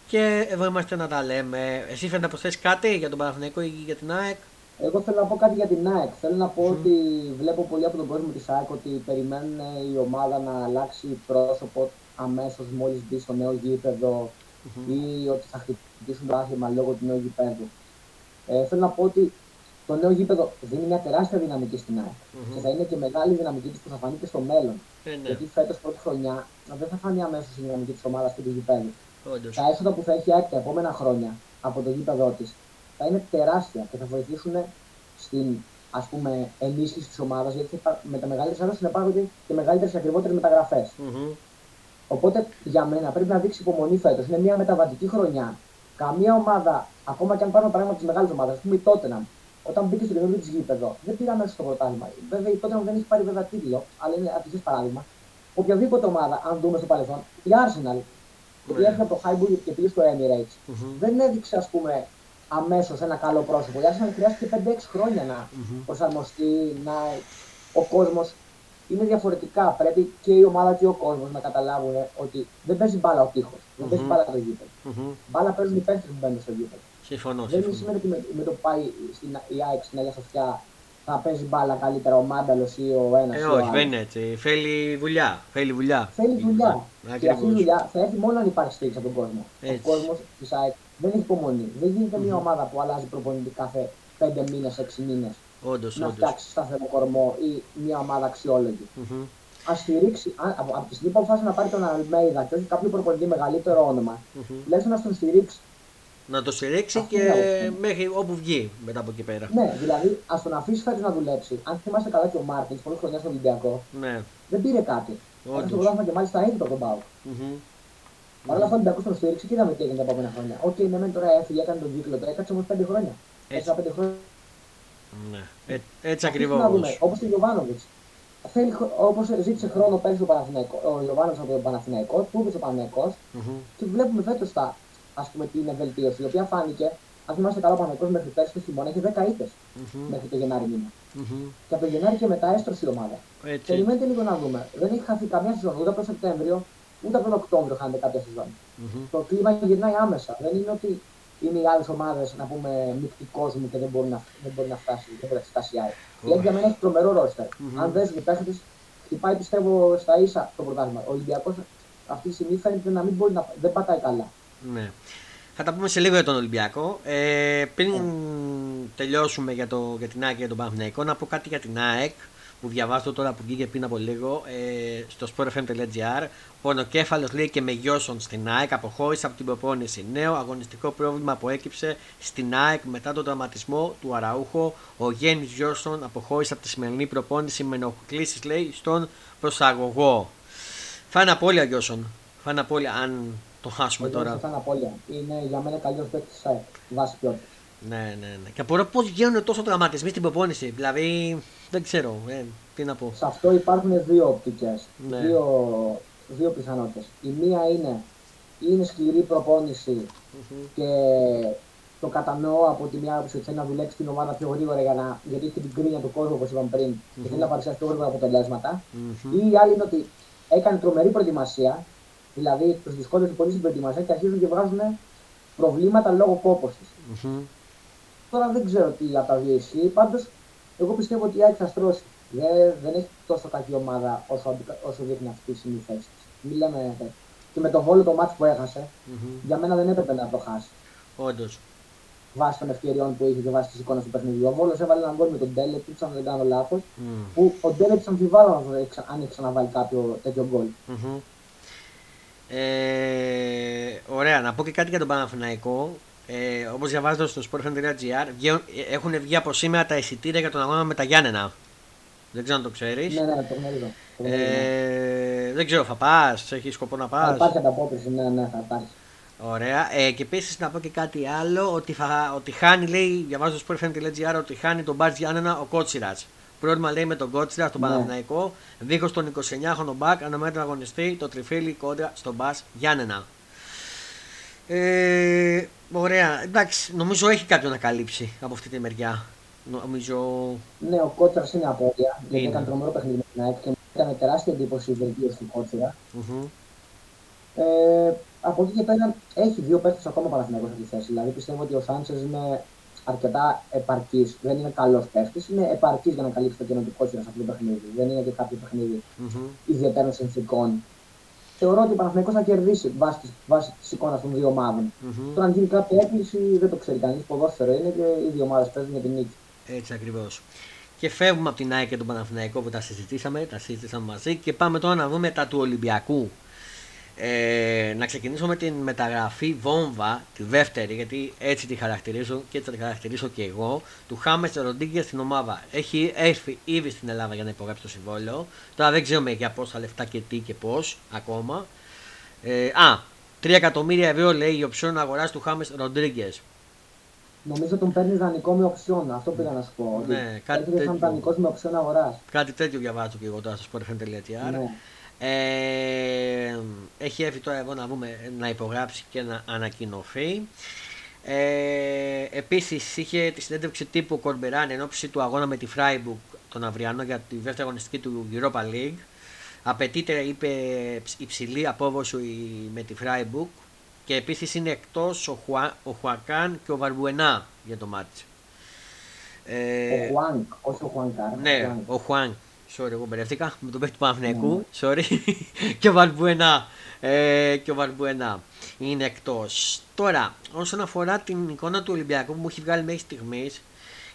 Και εδώ είμαστε να τα λέμε. Εσύ θέλει να προσθέσει κάτι για τον Παναθηναϊκό ή για την ΑΕΚ; Εγώ θέλω να πω κάτι για την ΑΕΚ. Θέλω να πω ότι βλέπω πολύ από τον κόσμο της ΑΕΚ ότι περιμένουν η ομάδα να αλλάξει πρόσωπο αμέσως μόλις μπει στο νέο γήπεδο mm-hmm. ή ότι θα χτυπήσουν το άθλημα λόγω του νέου γήπεδου. Ε, θέλω να πω ότι το νέο γήπεδο δίνει μια τεράστια δυναμική στην ΑΕΚ mm-hmm. και θα είναι και μεγάλη δυναμική της που θα φανεί και στο μέλλον. Ε, ναι. Γιατί φέτος πρώτη χρονιά δεν θα φανεί αμέσως η δυναμική της ομάδας και του γηπέδου. Τα έσοδα που θα έχει η ΑΕΚ τα επόμενα χρόνια από το γήπεδο της θα είναι τεράστια και θα βοηθήσουν στην ας πούμε, ενίσχυση της ομάδας γιατί με τα μεγαλύτερα έδρα θα υπάρχουν και μεγαλύτερες και ακριβότερες μεταγραφές. Mm-hmm. Οπότε για μένα πρέπει να δείξει υπομονή φέτος. Είναι μια μεταβατική χρονιά. Καμία ομάδα, ακόμα και αν πάρουμε παράδειγμα τη μεγάλη ομάδα, ας πούμε η Τότεναμ, όταν μπήκε στο καινούργιο της γήπεδο, δεν πήγα μέσα στο πρωτάθλημα. Βέβαια η Τότεναμ δεν έχει πάρει βέβαια τίτλο, αλλά είναι ατυχέ παράδειγμα. Οποιαδήποτε ομάδα, αν δούμε στο παρελθόν, η Arsenal, που yeah. έρχεται από το Highbury και πήγε στο Emirates, mm-hmm. δεν έδειξε ας πούμε αμέσως ένα καλό πρόσωπο. Η Arsenal χρειάστηκε 5-6 χρόνια να mm-hmm. προσαρμοστεί, να ο κόσμος είναι διαφορετικά. Πρέπει και η ομάδα και ο κόσμος να καταλάβουν ότι δεν παίζει μπάλα ο τείχος. Mm-hmm. Δεν παίζει μπάλα το γήπεδο. Mm-hmm. Μπάλα παίζουν οι παίχτε που μπαίνουν στο γήπεδο. Συμφωνώ. Δεν σημαίνει ότι με, με, το πάει στην η ΑΕΚ στην Αγία Σοφιά θα παίζει μπάλα καλύτερα ο Μάνταλος ή ο ένας. Ε, όχι, δεν είναι έτσι. Θέλει δουλειά. Θέλει δουλειά. Θέλει δουλειά. Και αυτή η δουλειά θα έρθει μόνο αν υπάρχει στήριξη από τον κόσμο. Έτσι. Ο κόσμος της ΑΕΚ δεν έχει υπομονή. Δεν γίνεται mm-hmm. μια ομάδα που αλλάζει προπονητή κάθε 5 μήνες, 6 μήνες Όντως, να φτιάξει σταθερό κορμό ή μια ομάδα αξιόλογη. Mm-hmm. Α στηρίξει, από, από τη στιγμή που αποφάσισε να πάρει τον Αλμέιδα και όχι κάποιο προπονητή μεγαλύτερο όνομα, mm-hmm. τουλάχιστον να τον στηρίξει. Να το στηρίξει και μέχρι όπου βγει μετά από εκεί πέρα. Ναι, δηλαδή ας τον αφήσει φέτος να δουλέψει. Αν θυμάστε καλά και ο Μάρτινς, πολλή χρονιά στον Ολυμπιακό, ναι. δεν πήρε κάτι. Έκανε το πρωτάθλημα και μάλιστα έτοιμο τον Πάου. Mm-hmm. Παρ' όλα αυτά ο Ολυμπιακός τον στήριξε και είδαμε τι έγινε τα επόμενα χρόνια. Ok, okay, ναι, τώρα έφυγε, έκανε τον κύκλο, τώρα έκατσε όμως 5 χρόνια. Έτσι. 5 χρόνια ναι. Ε, έτσι ακριβώς. Όπως και ο Γιωβάνοβιτς. Όπως ζήτησε χρόνο πέρυσι ο, ο Γιωβάνοβιτς από τον Παναθηναϊκό, που είπε ο Παναθηναϊκός, mm-hmm. και βλέπουμε φέτος τα ας πούμε, την βελτίωση, η οποία φάνηκε, αν θυμάστε καλά, ο Παναθηναϊκός μέχρι πέρυσι το χειμώνα είχε 10 ήττες mm-hmm. μέχρι το Γενάρη μήνα. Mm-hmm. Και από το Γενάρη και μετά έστρωσε η ομάδα. Έτσι. Περιμένετε λίγο να δούμε. Δεν έχει χαθεί καμία σεζόν ούτε από τον Σεπτέμβριο, ούτε από τον Οκτώβριο χάνεται κάποια σεζόν. Mm-hmm. Το κλίμα γυρνάει άμεσα. Δεν είναι ότι είναι οι άλλες ομάδες να πούμε μεικτή κόσμου και δεν μπορεί να, δεν μπορεί να φτάσει, δεν μπορεί να φτάσει η ΑΕΚ. Η για μένα έχει τρομερό ρόστερ. Mm-hmm. Αν δεν οι παίχτες, χτυπάει πιστεύω στα ίσα το πρωτάθλημα. Ο Ολυμπιακός αυτή τη στιγμή φαίνεται να μην μπορεί να. δεν πατάει καλά. Ναι. Θα τα πούμε σε λίγο για τον Ολυμπιακό. Ε, πριν yeah. τελειώσουμε για, το, για την ΑΕΚ και για τον Παναθηναϊκό, να πω κάτι για την ΑΕΚ που διαβάζω τώρα που βγήκε πριν από λίγο ε, στο sportfm.gr. Πονοκέφαλο λέει και με Γιώσον στην ΑΕΚ αποχώρησε από την προπόνηση. Νέο αγωνιστικό πρόβλημα που έκυψε στην ΑΕΚ μετά τον τραυματισμό του Αραούχο. Ο Γέννης Γιώσον αποχώρησε από τη σημερινή προπόνηση με ενοχλήσεις λέει στον προσαγωγό. Φάνε απώλεια Γιώσον. Φάνε απώλεια αν το χάσουμε τώρα. Φάνε απώλεια. Είναι για μένα καλύτερο παίκτης της ΑΕΚ. Βάση ποιότητας. Ναι, ναι, ναι. Και απορώ πώς γίνονται τόσο τραυματισμοί στην προπόνηση. Δηλαδή, δεν ξέρω. Ε, τι να πω. Σε αυτό υπάρχουν δύο οπτικές. Ναι. Δύο, δύο πιθανότητες. Η μία είναι είναι σκληρή προπόνηση mm-hmm. και το κατανοώ από τη μια άποψη ότι θέλει να δουλέψει την ομάδα πιο γρήγορα για να, γιατί έχει την κρίνια του κόσμου όπως είπαμε πριν mm-hmm. και θέλει να παρουσιάσει πιο γρήγορα αποτελέσματα. Mm-hmm. Ή η άλλη είναι ότι έκανε τρομερή προετοιμασία, δηλαδή τους δυσκόλευε πολύ στην προετοιμασία και αρχίζουν και βγάζουν προβλήματα λόγω κόπο τη. Mm-hmm. Τώρα δεν ξέρω τι από τα δύο ισχύει. Πάντως, εγώ πιστεύω ότι η ΑΕΚ θα στρώσει. Δεν, δεν έχει τόσο κακή ομάδα όσο, όσο δείχνει αυτή η στιγμή θέση της. Μιλάμε. Και με το βόλο το μάτι που έχασε, mm-hmm. για μένα δεν έπρεπε να το χάσει. Όντως. Βάσει των ευκαιριών που είχε και βάσει της εικόνας του παιχνιδιού. Ο Βόλος έβαλε έναν γκολ με τον Ντέλετ, αν δεν κάνω λάθος. Mm. Που ο Ντέλετ αμφιβάλλω αν έχει ξαναβάλει κάποιο τέτοιο γκολ. Mm-hmm. Ε, ωραία, να πω και κάτι για τον Παναθηναϊκό. Ε, Όπως διαβάζω στο sportfm.gr, έχουν βγει από σήμερα τα εισιτήρια για τον αγώνα με τα Γιάννενα. Δεν ξέρω αν το ξέρεις. Ναι, ναι, το γνωρίζω. Ε, δεν ξέρω, θα πας, έχεις σκοπό να πας; Θα υπάρχει ανταπόκριση, ναι, ναι, θα υπάρχει. Ωραία. Ε, και επίσης να πω και κάτι άλλο, ότι, θα, ότι χάνει, λέει, διαβάζω στο sportfm.gr, ότι χάνει τον Μπαρτ Γιάννενα ο Κότσιρας. Πρόβλημα λέει με τον Κότσιρα στον ναι. Παναθηναϊκό. Δίχως τον 29χρονο μπακ, αναμένεται να αγωνιστεί το τριφύλι κόντρα στον Μπα Γιάννενα. Ε, ωραία, εντάξει, νομίζω έχει κάποιον να καλύψει από αυτή τη μεριά. Νομίζω. Ναι, ο Κότσερα είναι απόρρια. Γιατί έκανε τρομερό παιχνίδι με την ΑΕΚ και έκανε τεράστια εντύπωση η βελτίωση του κοτσερα mm-hmm. Ε, από εκεί και πέρα έχει δύο παίχτε ακόμα Παναθηναϊκός αυτή τη θέση. Δηλαδή πιστεύω ότι ο Σάντσες είναι αρκετά επαρκής. Δεν είναι καλός παίχτη, είναι επαρκής για να καλύψει το κενό του κότσερα σε αυτό το παιχνίδι. Δεν είναι και κάποιο παιχνίδι mm-hmm. ιδιαίτερων συνθηκών. Θεωρώ ότι ο Παναθηναϊκός θα κερδίσει βάσει της βάση της εικόνας των δύο ομάδων. Mm-hmm. Τώρα, αν γίνει κάποια έκπληξη, δεν το ξέρει κανείς. Ποδόσφαιρο είναι και οι δύο ομάδες παίζουν για την νίκη. Έτσι ακριβώς. Και φεύγουμε από την ΑΕΚ και τον Παναθηναϊκό που τα συζητήσαμε, τα συζητήσαμε μαζί και πάμε τώρα να δούμε τα του Ολυμπιακού. Ε, να ξεκινήσω με την μεταγραφή βόμβα, τη δεύτερη, γιατί έτσι τη χαρακτηρίζω και έτσι τη χαρακτηρίζω και εγώ, του Χάμε Ροντίγκε στην ομάδα. Έχει έρθει ήδη στην Ελλάδα για να υπογράψει το συμβόλαιο. Τώρα δεν ξέρουμε για πόσα λεφτά και τι και πώς ακόμα. Ε, α, 3 εκατομμύρια ευρώ λέει η οψιόν αγοράς του Χάμες Ροντρίγκες. Νομίζω τον παίρνεις δανεικό με οψιόν. Αυτό πήγα να σου πω. Ναι, κάτι τέτοιο. δανεικός με οψιόν αγοράς. Κάτι τέτοιο διαβάζω και εγώ τώρα στο sportfm.gr. Ναι. Ε, έχει έρθει τώρα εδώ να δούμε να υπογράψει και να ανακοινωθεί. Ε, επίσης είχε τη συνέντευξη τύπου Κορμπεράν εν όψει του αγώνα με τη Φράιμπουργκ τον αυριανό για τη δεύτερη αγωνιστική του Europa League. Απαιτείται, είπε, υψηλή απόδοση με τη Φράιμπουργκ και επίσης είναι εκτός ο, Χουα, ο Χουακάν και ο Βαλμπουενά για το μάτι. Ε, ο Χουάνγκ, όχι ο Χουάνγκ. Ναι, ο Χουάνγκ. Sorry, εγώ μπερδεύτηκα με τον παίχτη του Παναθηναϊκού. Mm. Sorry. και ο Βαλμπουενά. Ε, και ο Βαλμπουενά είναι εκτός. Τώρα, όσον αφορά την εικόνα του Ολυμπιακού που μου έχει βγάλει μέχρι στιγμής,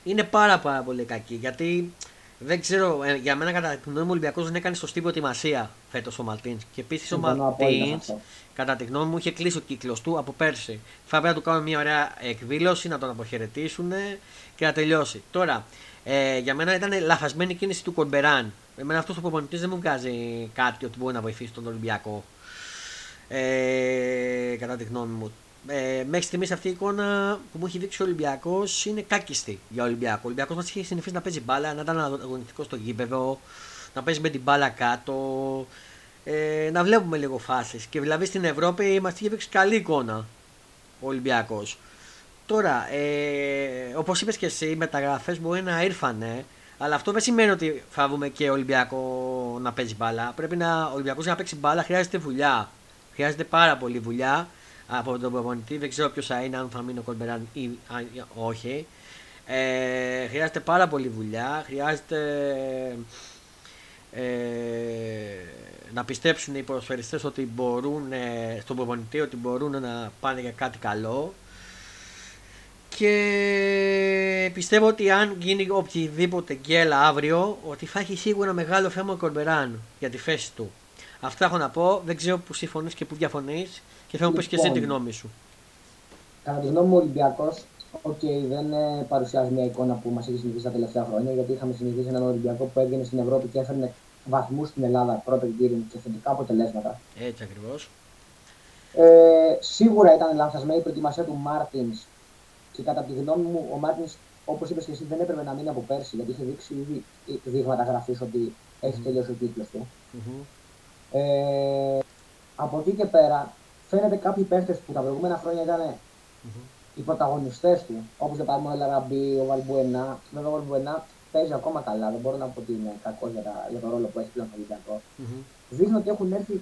είναι πάρα, πάρα πολύ κακή. Γιατί δεν ξέρω, ε, για μένα κατά τη γνώμη μου ο Ολυμπιακός δεν έκανε σωστή προετοιμασία φέτος ο Μαλτίν. Και επίσης ο Μαλτίν, κατά τη γνώμη μου, είχε κλείσει ο κύκλος του από πέρσι. Θα πρέπει να του κάνουμε μια ωραία εκδήλωση, να τον αποχαιρετήσουν και να τελειώσει. Τώρα, ε, για μένα ήταν λαθασμένη κίνηση του Κορμπεράν. Εμένα αυτός ο προπονητής δεν μου βγάζει κάτι ότι μπορεί να βοηθήσει τον Ολυμπιακό. Ε, κατά τη γνώμη μου. Ε, μέχρι στιγμής αυτή η εικόνα που μου έχει δείξει ο Ολυμπιακός είναι κάκιστη για Ολυμπιακό. Ο Ολυμπιακός μας έχει συνηθίσει να παίζει μπάλα, να ήταν αγωνιστικός στο γήπεδο, να παίζει με την μπάλα κάτω, ε, να βλέπουμε λίγο φάσεις. Και δηλαδή στην Ευρώπη μας έχει δείξει καλή εικόνα ο Ολυμπιακός. Τώρα, ε, όπως είπες και εσύ, οι μεταγραφές μπορεί να ήρθανε, αλλά αυτό δεν σημαίνει ότι θα βρούμε και Ολυμπιακό να παίζει μπάλα. Πρέπει να, ο Ολυμπιακός για να παίξει μπάλα χρειάζεται δουλειά. Χρειάζεται πάρα πολύ δουλειά από τον προπονητή. Δεν ξέρω ποιος θα είναι, αν θα μείνει ο Κολμπεράν ή όχι. Ε, χρειάζεται πάρα πολύ δουλειά. Χρειάζεται ε, να πιστέψουν οι ποδοσφαιριστές ότι μπορούν, ε, στον προπονητή ότι μπορούν να πάνε για κάτι καλό και πιστεύω ότι αν γίνει οποιοδήποτε γκέλα αύριο, ότι θα έχει σίγουρα μεγάλο θέμα ο Κορμπεράν για τη θέση του. Αυτά έχω να πω. Δεν ξέρω που συμφωνείς και που διαφωνείς και θέλω να πεις και εσύ τη λοιπόν, γνώμη σου. Κατά τη γνώμη μου, ο Ολυμπιακός okay, δεν ε, παρουσιάζει μια εικόνα που μας έχει συνηθίσει τα τελευταία χρόνια. Γιατί είχαμε συνηθίσει έναν Ολυμπιακό που έβγαινε στην Ευρώπη και έφερνε βαθμούς στην Ελλάδα πρώτα και θετικά αποτελέσματα. Έτσι ακριβώς. Ε, σίγουρα ήταν λανθασμένη η προετοιμασία του Μάρτινς και κατά τη γνώμη μου, ο Μάρτινς, όπως είπες και εσύ, δεν έπρεπε να μείνει από πέρσι, γιατί είχε δείξει ήδη δείγματα γραφή ότι έχει τελειώσει ο κύκλος του. Mm-hmm. Ε, από εκεί και πέρα, φαίνεται κάποιοι παίχτες που τα προηγούμενα χρόνια ήταν mm-hmm. οι πρωταγωνιστές του, όπως για παράδειγμα ο Ελαραμπή, ο Βαλμπουενά. Βέβαια, ο Βαλμπουενά παίζει ακόμα καλά, δεν μπορώ να πω ότι είναι κακός για, για τον ρόλο που έχει πλέον στο Ολυμπιακό. Mm-hmm. Δείχνει ότι έχουν έρθει,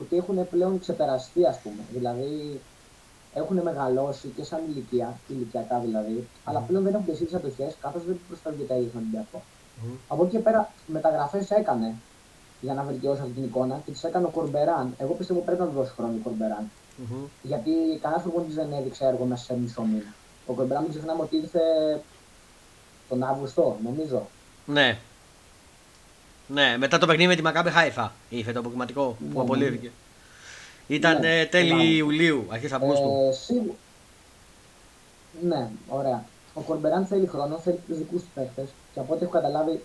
ότι έχουν πλέον ξεπεραστεί, ας πούμε. Δηλαδή, έχουν μεγαλώσει και σαν ηλικία, ηλικιακά δηλαδή, mm. αλλά πλέον δεν έχουν τις ατοχέ καθώς δεν προσφέρουν τα ίδια στον Ολυμπιακό. Mm. Από εκεί και πέρα, μεταγραφές έκανε για να βελτιώσει αυτή την εικόνα και τις έκανε ο Κορμπεράν. Εγώ πιστεύω πρέπει να του δώσει χρόνο ο Κορμπεράν. Mm-hmm. Γιατί κανένας προπονητή δεν έδειξε έργο μέσα σε μισό μήνα. Ο Κορμπεράν μην ξεχνάμε ότι ήρθε τον Αύγουστο, νομίζω. Ναι. Ναι, μετά το παιχνίδι με τη Μακάμπε Χάιφα ήρθε το αποκριματικό που ναι, απολύθηκε. Ήταν ναι, τέλη ναι. Ιουλίου, αρχές Αυγούστου. Ε, σίγου... Ναι, ωραία. Ο Κορμπεράν θέλει χρόνο, θέλει τους δικούς του παίχτε και από ό,τι έχω καταλάβει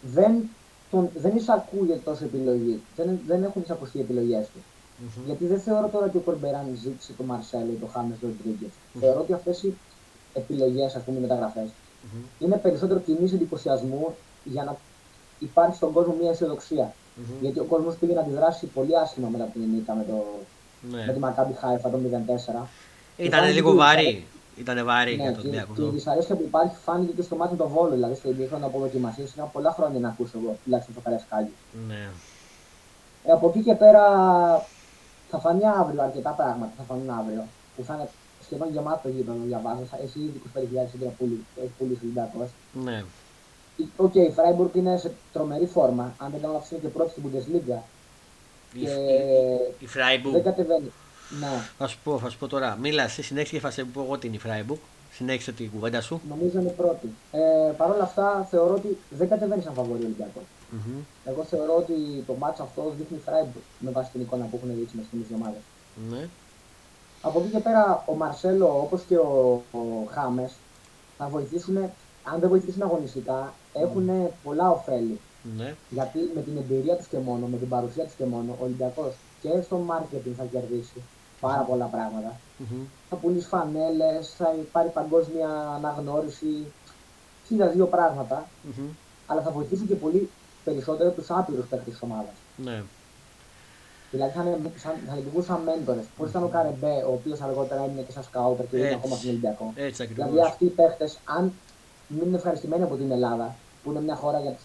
δεν, τον, δεν εισακούγεται τόσο επιλογή. Δεν, δεν έχουν εισακουστεί οι επιλογές του. Mm-hmm. Γιατί δεν θεωρώ τώρα ότι ο Κορμπεράν ζήτησε τον Μαρσέλο ή τον Χάμες Ροντρίγκες. Mm-hmm. Θεωρώ ότι αυτές οι επιλογές, ας πούμε, μεταγραφές mm-hmm. είναι περισσότερο κοινή εντυπωσιασμού για να υπάρχει στον κόσμο μια αισιοδοξία. Mm-hmm. Γιατί ο κόσμος πήγε να αντιδράσει πολύ άσχημα μετά από την ήττα με το με Ναι. τη Μακάμπι Χάιφα το 0-4. Ήταν φάνηκε λίγο ότι- βαρύ. Ήταν βαρύ Ναι, για τον και, Ολυμπιακό. και η δυσαρέσκεια που υπάρχει φάνηκε και στο ματς με το Βόλο, δηλαδή στο ημίχρονο αποδοκιμασία. Είχα πολλά χρόνια να ακούσω εγώ, τουλάχιστον στο Καραϊσκάκη. Ναι. Ε, από εκεί και πέρα θα φανεί αύριο αρκετά πράγματα. Θα φανούν αύριο. Που θα είναι σχεδόν γεμάτο το γήπεδο, διαβάζω. Θα- Έχει ήδη 25.000 εισιτήρια που έχει πουλήσει ο Ολυμπιακός. Ναι. Οκ, η Freiburg είναι σε τρομερή φόρμα. Αν δεν κάνω λάθος, είναι και πρώτη στην Bundesliga. Η, Και η, η Freiburg. δεν κατεβαίνει. Ναι, Θα σου πω, θα σου πω τώρα. Μίλα, εσύ συνέχισε και θα σε πω εγώ την η Freiburg. Συνέχισε την κουβέντα σου. νομίζω είναι πρώτη. Ε, Παρ' όλα αυτά, θεωρώ ότι δεν κατεβαίνει σαν φαβορή ο Ολυμπιακό. Μμμ. Εγώ θεωρώ ότι το μάτσο αυτό δείχνει Freiburg με βάση την εικόνα που έχουν δείξει μες τις ομάδες. Ναι. Από εκεί και πέρα, ο Μαρσέλο όπως και ο, ο Χάμε θα βοηθήσουν, αν δεν βοηθήσουν αγωνιστικά, έχουν πολλά ωφέλη. Ναι. Γιατί με την εμπειρία τους και μόνο, με την παρουσία τους και μόνο, ο Ολυμπιακός και στο marketing θα κερδίσει πάρα πολλά πράγματα. Μμμ. Θα πουλήσει φανέλες, θα πάρει παγκόσμια αναγνώριση, χίλια δύο πράγματα, Μμμ. αλλά θα βοηθήσουν και πολύ περισσότερο τους άπειρους παίκτες της ομάδας. Ναι. Δηλαδή θα, είναι, σαν, θα λειτουργούν σαν μέντορες. Πώς ήταν ο Καρεμπέ, ο οποίος αργότερα έμεινε και σαν σκάουτερ και είναι Έτσι. ακόμα στον Ολυμπιακό. Έτσι ακριβώς. Δηλαδή αυτοί οι παίχτε, αν μην είναι ευχαριστημένοι από την Ελλάδα, που είναι μια χώρα για τους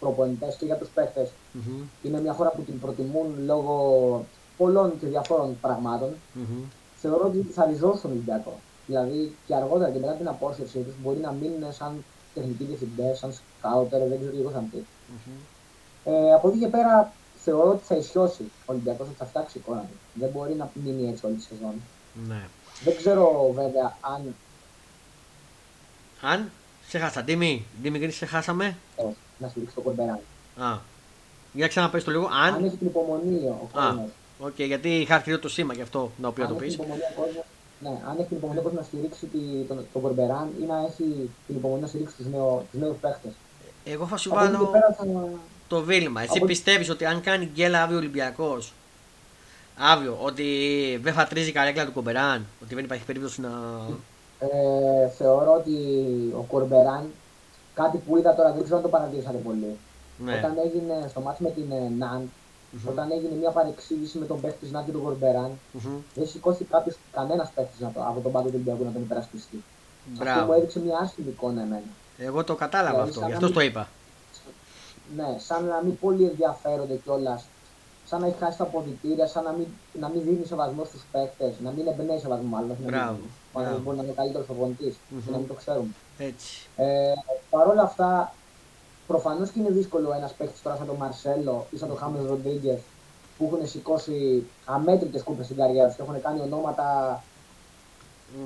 προπονητές και για τους παίχτες, είναι μια χώρα που την προτιμούν λόγω πολλών και διαφόρων πραγμάτων, θεωρώ ότι θα ριζώσουν τον Ολυμπιακό. Δηλαδή και αργότερα και μετά την απόσυρσή τους μπορεί να μείνουν σαν τεχνικοί διευθυντές, σαν σκάουτερ, δεν ξέρω και εγώ σαν τι. Ε, από εκεί και πέρα θεωρώ ότι θα ισιώσει ο Ολυμπιακός, ότι θα φτιάξει εικόνα του. Δεν μπορεί να μείνει έτσι όλη τη σεζόν. Ναι. Δεν ξέρω βέβαια αν. Α, σε έχασα, Ντίμη, Ντίμη, σε χάσαμε. Ε, να στηρίξει το Κορμπεράν. Α. Για ξαναπες το λίγο. Αν, Αν. έχει την υπομονή ο Α, κόσμος. οκ, γιατί είχα χτυπήσει το σήμα γι' αυτό να οποίο Αν το έχει πεις. την υπομονή ο κόσμος, ναι, αν έχει την υπομονή ο κόσμος να στηρίξει τη, τον, τον Κορμπεράν ή να έχει την υπομονή να στηρίξει τους νέου, τους νέους παίχτες. Εγώ θα σου Από εκεί και βάλω πέρα θα. το δίλημμα. Εσύ από- πιστεύεις ότι αν κάνει γκέλα αύριο Ολυμπιακός, αύριο, ότι δεν θα τρίζει η καρέκλα του Κομπεράν, ότι δεν υπάρχει περίπτωση να. Ε, θεωρώ ότι ο Κορμπεράν, κάτι που είδα τώρα, δεν ξέρω αν το παρατηρήσατε πολύ. Ναι. Όταν έγινε στο μάτι με την ε, Ναν, Μμμ. όταν έγινε μια παρεξήγηση με τον παίχτη της Ναν και τον Κορμπεράν, Μμμ. δεν σηκώθηκε κάποιος, κανένας παίχτης από τον πάγκο του Ολυμπιακού να τον υπερασπιστεί. Αυτό μου Μπράβο. έδειξε μια άσχημη εικόνα εμένα. Εγώ το κατάλαβα Δηλαδή, αυτό, σαν γι' να αυτό μην- το είπα. Ναι, σαν να μην πολύ ενδιαφέρονται κιόλας. Σαν να έχει χάσει τα αποδητήρια, σαν να μην, να μην δίνει σεβασμό στους παίχτε, να μην εμπνέει σεβασμό μάλλον. όχι να μην Μπράβο, δίνει. Ο άνθρωπος μπράβο. μπορεί να είναι ο καλύτερος προπονητή Μμμ. και να μην το ξέρουμε. Έτσι. Ε, Παρ' όλα αυτά, προφανώς και είναι δύσκολο ένας παίχτη τώρα σαν τον Μαρσέλο ή σαν τον Χάμε Ροντρίγκες που έχουν σηκώσει αμέτρητες κούπες στην καριέρα τους και έχουν κάνει ονόματα.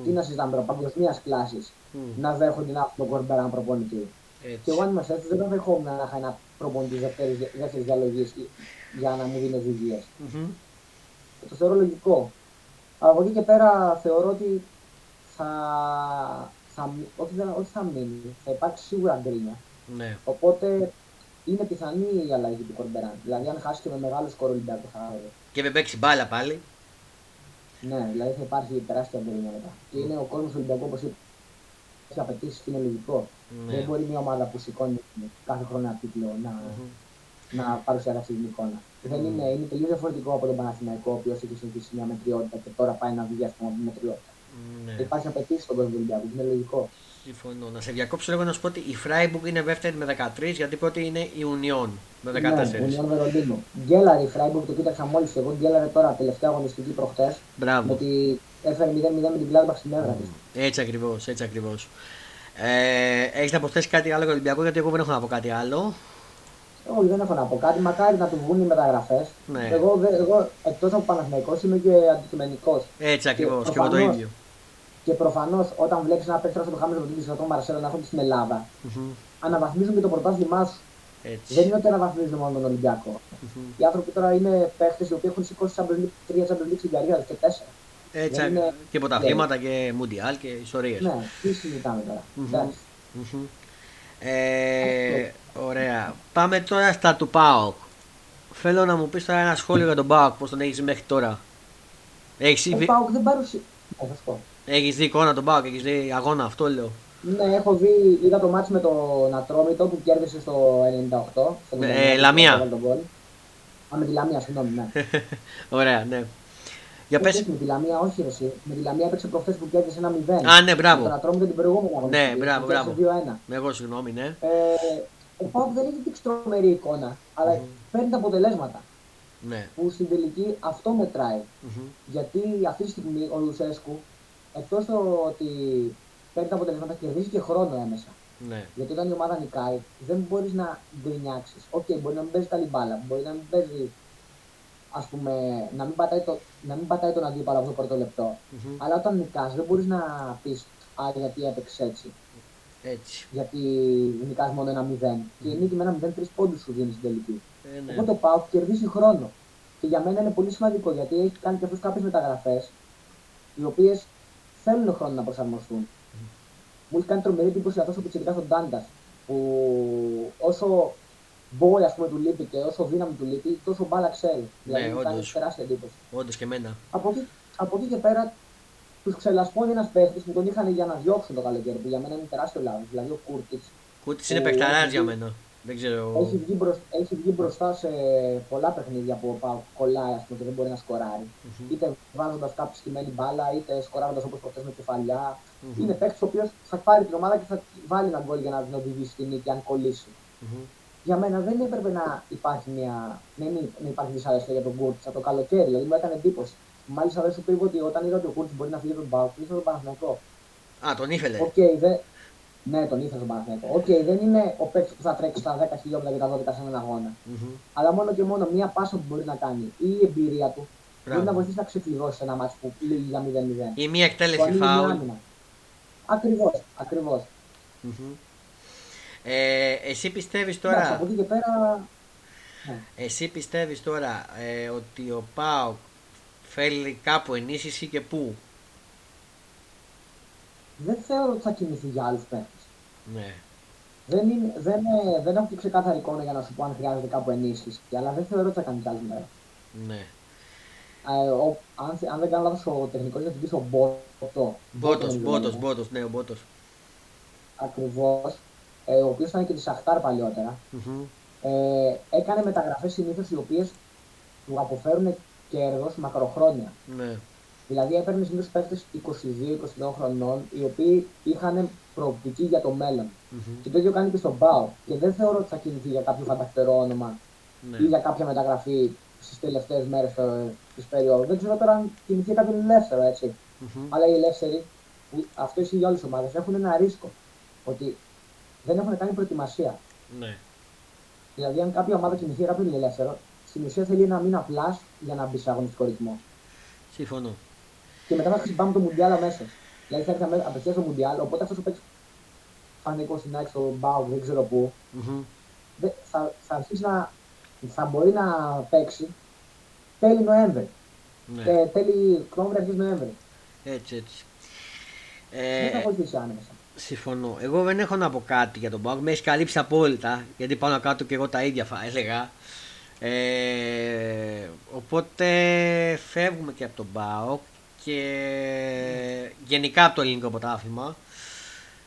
Τι να συζητάμε τώρα, παγκοσμίας κλάσης. Μμ. Να δέχονται να έχουν τον Κορμπεράν προπονητή. Και εγώ αν είμαι έτσι δεν θα δεχόμουν να είχα ένα προπονητής δεύτερη διαλογής για να μου δίνει οδηγίε. Μμμ. Το θεωρώ λογικό. Από εκεί και πέρα θεωρώ ότι θα, θα, μει- όχι, δεν- όχι θα μείνει, θα υπάρξει σίγουρα γκρίνια. Ναι. Οπότε είναι πιθανή η αλλαγή του Κορμπεράν. Δηλαδή, αν χάσει και με μεγάλο σκορ Ολυμπιακό θα άρει. Και δεν παίξει μπάλα πάλι. Ναι, δηλαδή θα υπάρχει τεράστια γκρίνια μετά. Και είναι ο κόσμος του Ολυμπιακού, όπως είπα, έχει απαιτήσεις και είναι λογικό. Δεν Ναι. μπορεί μια ομάδα που σηκώνει κάθε χρόνο ένα τίτλο να, Μμμ. να παρουσιάσει αυτή την εικόνα. Δεν είναι, είναι τελείως διαφορετικό από τον Παναθηναϊκό, ο οποίος έχει συνηθίσει μια μετριότητα και τώρα πάει να βγει ας πούμε, από τη μετριότητα. Ναι. Υπάρχει απαιτήσεις στον κόσμο του Ολυμπιακού, είναι λογικό. Συμφωνώ. Να σε διακόψω λίγο να σου πω ότι η Freiburg είναι δεύτερη με 13 γιατί η πρώτη είναι η Union με 14. Ναι, Union Βερολίνου. Γκέλαρε η Freiburg, το κοίταξα μόλις και εγώ. Γκέλαρε τώρα τελευταία αγωνιστική προχτές. Μπράβο. ότι έφερε 0-0 με την Gladbach στην έδρα τη. Έτσι ακριβώς, έτσι ακριβώς. Ε, Έχεις να προσθέσεις κάτι άλλο για τον Ολυμπιακό, γιατί εγώ δεν έχω να πω κάτι άλλο. Όχι, δεν έχω να πω κάτι. Μακάρι να του βγουν οι μεταγραφές. Ναι. Εγώ, δε- εγώ εκτός από Παναθηναϊκός είμαι και αντικειμενικός. Έτσι ακριβώς, και, εγώ το προφανώς- ίδιο. Και προφανώς όταν βλέπεις ένα παίκτρο σαν τον Χάμες Ροντίνγκη και τον Μαρσέλο να έρχονται στην Ελλάδα, Μμμ. αναβαθμίζουν και το πρωτάθλημά σου. Έτσι. Δεν είναι ότι αναβαθμίζουν μόνο τον Ολυμπιακό. Μμμ. Οι άνθρωποι τώρα είναι παίχτε οι οποίοι έχουν σηκώσει Champions League, τρία Champions League στην καριέρα τους και τέσσερα. Έτσι, δεν είναι- και πρωταθλήματα και Μουντιάλ και ιστορίες. Ναι, τι συζητάμε τώρα. Μμμ. Εντάξει. Ε, ωραία. Πάμε τώρα στα του ΠΑΟΚ. Θέλω να μου πεις τώρα ένα σχόλιο για τον ΠΑΟΚ, πώς τον έχεις μέχρι τώρα. Έχεις Ο δει, Πάουκ δεν παρουσιάζει. Θα σου πω. έχεις δει εικόνα τον ΠΑΟΚ, έχεις δει αγώνα, αυτό λέω. Ναι, έχω δει, είδα το μάτι με τον Ατρόμητο που κέρδισε στο 98. Στο Ε, 99, Λαμία. έβαλε τον γκολ. Α, με τη Λαμία, συγγνώμη, ναι. Ωραία, ναι. Για Όχι, πες. όχι, με τη Λαμία, όχι ρε, εσύ. Με τη Λαμία έπαιξε προχθές που κέρδισε ένα 0. Α, ναι, μπράβο. Τον Ατρόμητο την προηγούμενη αγωνιστική. Ναι, μπράβο, που κέρδισε μπράβο. 2-1. Εγώ συγγνώμη, ναι. Ε, ο Πάουκ δεν έχει δείξει τρομερή εικόνα, αλλά παίρνει τα αποτελέσματα. Ναι. Που στην τελική αυτό μετράει. Μμμ. Γιατί αυτή τη στιγμή ο Λουσέσκου, εκτός το ότι παίρνει τα αποτελέσματα, κερδίζει και χρόνο έμεσα. Ναι. Γιατί όταν η ομάδα νικάει, δεν μπορείς να γκρινιάξεις. Οκ, μπορεί να μην παίζεις καλή μπάλα, μπορεί να μην παίζεις, ας πούμε, να μην πατάει, το, να μην πατάει τον αντίπαλο από το πρώτο λεπτό. Μμμ. Αλλά όταν νικάς δεν μπορείς να πεις Α, γιατί έπαιξε έτσι. Έτσι. Γιατί νικάς μόνο ένα 0. Και η νίκη με ένα 0 τρεις πόντους σου δίνει στην τελική. Ε, ναι. Οπότε ο ΠΑΟΚ κερδίζει χρόνο. Και για μένα είναι πολύ σημαντικό γιατί έχει κάνει και αυτός κάποιες μεταγραφές οι οποίες θέλουν χρόνο να προσαρμοστούν. Μου έχει κάνει τρομερή εντύπωση αυτό ο πιτσιρικά στον Τάντα που όσο μπόι ας πούμε του λείπει και όσο δύναμη του λείπει, τόσο μπάλα ξέρει. δηλαδή μου κάνει όντως. τεράστια εντύπωση. Όντως και εμένα. Από εκεί, από εκεί και πέρα τους ξελασπώνει ένας παίχτης που τον είχαν για να διώξουν το καλοκαίρι που για μένα είναι τεράστιο λάθος. Δηλαδή ο Κούρτιτς Κούτη είναι Ε, παιχταράς έχει- για μένα. Δεν ξέρω. έχει, βγει μπροσ- έχει βγει μπροστά σε πολλά παιχνίδια που ο Πάουκ κολλάει ας πούμε, και δεν μπορεί να σκοράρει. Μμμ. Είτε βάζοντας κάποια στημένη μπάλα, είτε σκοράροντας όπως προχθές με κεφαλιά. Μμμ. Είναι παίκτη ο οποίος θα πάρει την ομάδα και θα βάλει ένα γκολ για να την οδηγήσει στην νίκη αν κολλήσει. Μμμ. Για μένα δεν έπρεπε να υπάρχει μια. να μην να υπάρχει δυσαρέσκεια για τον Κούρτιτς από το καλοκαίρι, δηλαδή μου έκανε εντύπωση. Μάλιστα να σου πω ότι όταν είδα ότι ο Κούρτιτς μπορεί να φύγει από τον ΠΑΟΚ, ήθελα τον Παναθηναϊκό. Α, τον ήθελε. Οκ, δεν. Ναι, τον ήθελα στον Παναθηναϊκό. Οκ, δεν είναι ο παίκτης που θα τρέξει στα 10 χιλιόμετρα και τα 12 σε έναν αγώνα. Μμμ. Αλλά μόνο και μόνο μία πάσα που μπορεί να κάνει ή η εμπειρία του μπορεί να Μπράβο. βοηθήσει να ξεκλειδώσει ένα ματς που λήγει για 0-0. Ή μία Το εκτέλεση ανοίγει μια φάουλ. άμυνα. Ακριβώς, ακριβώς. Μμμ. Ε, εσύ πιστεύεις Εντάξει, τώρα, από εκεί και πέρα. Ναι. εσύ πιστεύεις τώρα ε, ότι ο ΠΑΟΚ θέλει κάπου ενίσχυση και πού; Δεν θεωρώ ότι θα κινηθεί για άλλους παίκτες. Ναι. Δεν, είναι, δεν, ε, δεν έχω και ξεκάθαρη εικόνα για να σου πω αν χρειάζεται κάπου ενίσχυση. Αλλά δεν θεωρώ ότι θα κάνει κι άλλη μέρα. Ναι. Ε, ο, αν, αν δεν κάνω λάθος, ο τεχνικός διευθυντής ο Μπότος. Μπότος, Μπότος, Μπότος, ναι, ο Μπότος. Ακριβώς. Ε, ο οποίος ήταν και της Σαχτάρ παλιότερα. Μμμ. ε, έκανε μεταγραφές συνήθως οι οποίες του αποφέρουν κέρδος μακροχρόνια. Ναι. Δηλαδή έπαιρνε συνήθως παίκτες 22-22 χρονών οι οποίοι είχαν προοπτική για το μέλλον. Μμμ. Και το ίδιο κάνει και στον ΠΑΟ. Και δεν θεωρώ ότι θα κινηθεί για κάποιο φανταστερό όνομα Ναι. ή για κάποια μεταγραφή στις τελευταίες μέρες της περίοδου. Δεν ξέρω τώρα αν κινηθεί για κάποιον ελεύθερο έτσι. Μμμ. Αλλά οι ελεύθεροι, που αυτό ισχύει για όλες τις ομάδες, έχουν ένα ρίσκο. Ότι δεν έχουν κάνει προετοιμασία. Ναι. Δηλαδή, αν κάποια ομάδα κινηθεί για κάποιον ελεύθερο, στην ουσία θέλει ένα μήνα απλά για να μπει σε αγωνιστικό ρυθμό. Συμφωνώ. Και μετά θα ξυπάμε το Μουντιάλ αμέσως. Δηλαδή θα έρθει αμέ- απευθείας στο Μουντιάλ, οπότε αυτός ο παίκτη φανικό στην άκρη, στο Μπάουκ, δεν ξέρω πού, Μμμ. δεν- θα, θα αρχίσει να. θα μπορεί να παίξει τέλη Νοέμβρη. Ναι. Ε, τέλη Οκτώβρη, αρχή Νοέμβρη. Έτσι, έτσι. δεν θα Ε, βοηθήσει άμεσα. Συμφωνώ. Εγώ δεν έχω να πω κάτι για τον ΠΑΟΚ. Με έχει καλύψει απόλυτα. Γιατί πάνω κάτω και εγώ τα ίδια θα έλεγα. Ε, οπότε φεύγουμε και από τον ΠΑΟΚ και γενικά από το ελληνικό πρωτάθλημα.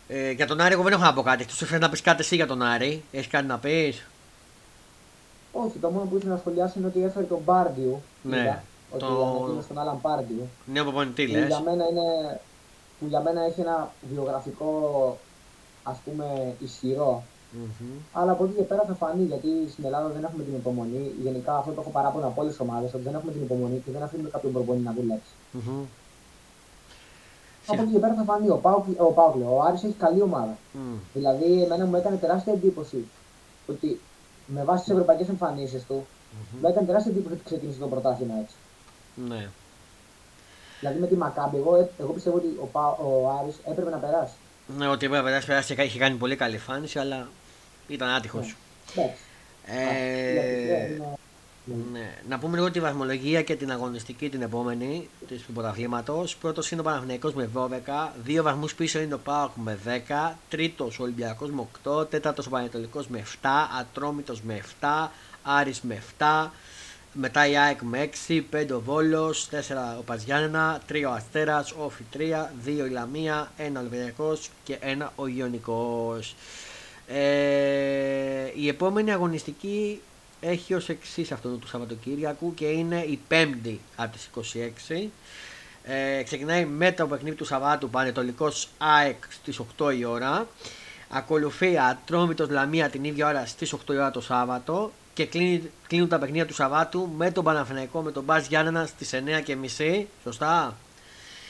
Ε, για τον Άρη, εγώ δεν έχω να πω κάτι. Εκτός να πεις κάτι εσύ για τον Άρη. Έχεις κάτι να πεις; Όχι, το μόνο που ήθελα να σχολιάσω είναι ότι έφερε τον Μπάρντιου. Ναι, είδα, Ότι το- ανακοίνωσε τον Άλαν Μπάρντιου. Νέο προπονητή, που λες. για μένα είναι που για μένα έχει ένα βιογραφικό ας πούμε ισχυρό. Αλλά από εκεί και πέρα θα φανεί γιατί στην Ελλάδα δεν έχουμε την υπομονή. Γενικά αυτό το έχω παράπονα από όλες τις ομάδες ότι δεν έχουμε την υπομονή και δεν αφήνουμε κάποιον προπονητή να δουλέψει. Από εκεί και πέρα θα φανεί ο Πάουκ, ο, Πάουκ, λέω, ο Άρης έχει καλή ομάδα. Δηλαδή εμένα μου έκανε τεράστια εντύπωση ότι με βάση τις ευρωπαϊκές εμφανίσεις του μου έκανε τεράστια εντύπωση ότι ξεκίνησε το πρωτάθλημα έτσι. Ναι. Δηλαδή με τη Μακάμπη, εγώ, ε, εγώ πιστεύω ότι ο, Πα, ο Άρης έπρεπε να περάσει. Ναι, ότι έπρεπε να περάσει, περάσει και είχε κάνει πολύ καλή εμφάνιση, αλλά ήταν άτυχος. Ναι. Εντάξει. Ε, Ε, είναι- ναι. Να πούμε λίγο τη βαθμολογία και την αγωνιστική την επόμενη της- του πρωταθλήματος. Πρώτος είναι ο Παναθηναϊκός με 12, δύο βαθμούς πίσω είναι ο Πάοκ με 10, τρίτος ο Ολυμπιακός με 8, τέταρτος ο Πανετολικός με 7, Ατρόμητος με 7, Άρης με 7, μετά η ΑΕΚ με 6, 5 ο Βόλος, 4 ο Παζιάννενα, 3 ο Αστέρας, Όφη 3, 2 η Λαμία, 1 ο Ολυμπιακός και 1 ο Ιωνικός. Ε, η επόμενη αγωνιστική έχει ως εξής αυτό του Σαββατοκύριακου και είναι η 5η από τις 26. Ε, ξεκινάει με το παιχνίδι του Σαββάτου Πανετολικός ΑΕΚ στις 8 η ώρα. Ακολουθεί Ατρόμητος Λαμία την ίδια ώρα στις 8 η ώρα το Σάββατο και κλείνει, κλείνουν τα παιχνίδια του Σαββάτου με τον Παναθηναϊκό με τον Μπάζ Γιάννενα στις 9.30. Σωστά.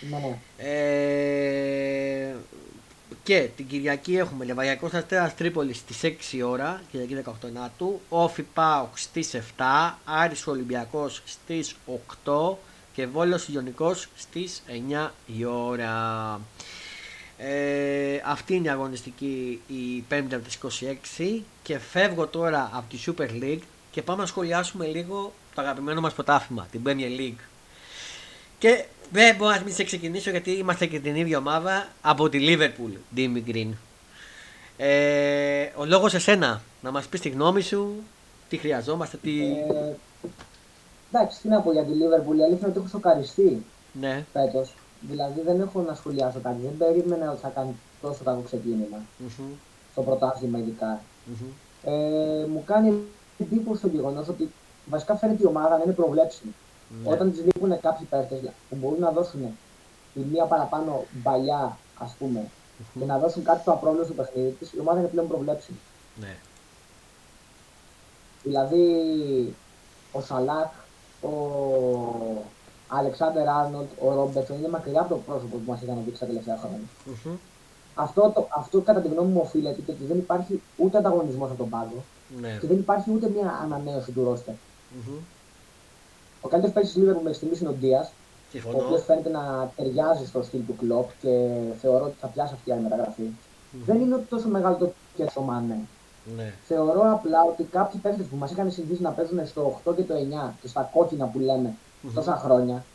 Ναι, ναι. Ε, και την Κυριακή έχουμε Λεβαγιακό Αστέρα Τρίπολη στις 6 ώρα, Κυριακή 18 Νάτου. Όφι Πάοκ στις 7. Άρης Ολυμπιακός στις 8. Και Βόλος Ιωνικός στις 9 η ώρα. Ε, αυτή είναι η αγωνιστική η 5η από τις 26 και φεύγω τώρα από τη Super League και πάμε να σχολιάσουμε λίγο το αγαπημένο μας πρωτάθλημα, την Premier League. Και δεν μπορώ να μην σε ξεκινήσω γιατί είμαστε και την ίδια ομάδα από τη Liverpool, Dimi Green. Ε, ο λόγος εσένα, να μας πεις τη γνώμη σου, τι χρειαζόμαστε, τι... Ε, εντάξει, τι να πω για τη Liverpool, η αλήθεια είναι ότι έχω σοκαριστεί Ναι. φέτος. Δηλαδή δεν έχω να σχολιάσω κάτι. Δεν περίμενα ότι θα κάνει τόσο κακό ξεκίνημα. Μμμ, Στο πρωτάθλημα ειδικά. μμμ. Ε, μου κάνει εντύπωση το γεγονός ότι βασικά φαίνεται η ομάδα να είναι προβλέψιμη. Ναι. Όταν της λείπουν κάποιοι παίχτε που μπορούν να δώσουν τη μία παραπάνω μπαλιά, ας πούμε, και να δώσουν κάτι το απρόβλεπτο στο παιχνίδι της, η ομάδα είναι πλέον προβλέψιμη. Ναι. Δηλαδή, ο Σαλάκ, ο Αλεξάνδερ Άρνολτ, ο Ρόμπερτσον είναι μακριά από το πρόσωπο που μας είχαν δείξει τα τελευταία χρόνια. Μμμ. Αυτό, το, αυτό κατά τη γνώμη μου οφείλεται και ότι δεν υπάρχει ούτε ανταγωνισμός από τον πάγκο Ναι. και δεν υπάρχει ούτε μια ανανέωση του ρόστερ. Μμμ. Ο καλύτερος παίκτης της Liverpool μέχρι στιγμής είναι ο Ντίας, ο οποίος Συμφωνώ. φαίνεται να ταιριάζει στο στυλ του κλοπ και θεωρώ ότι θα πιάσει αυτή η άλλη μεταγραφή. Δεν είναι ότι τόσο μεγάλο το και το Μάνε. Ναι. Θεωρώ απλά ότι κάποιοι παίκτες που μας είχαν συνηθίσει να παίζουν στο 8 και το 9 και στα κόκκινα που λέμε τόσα χρόνια,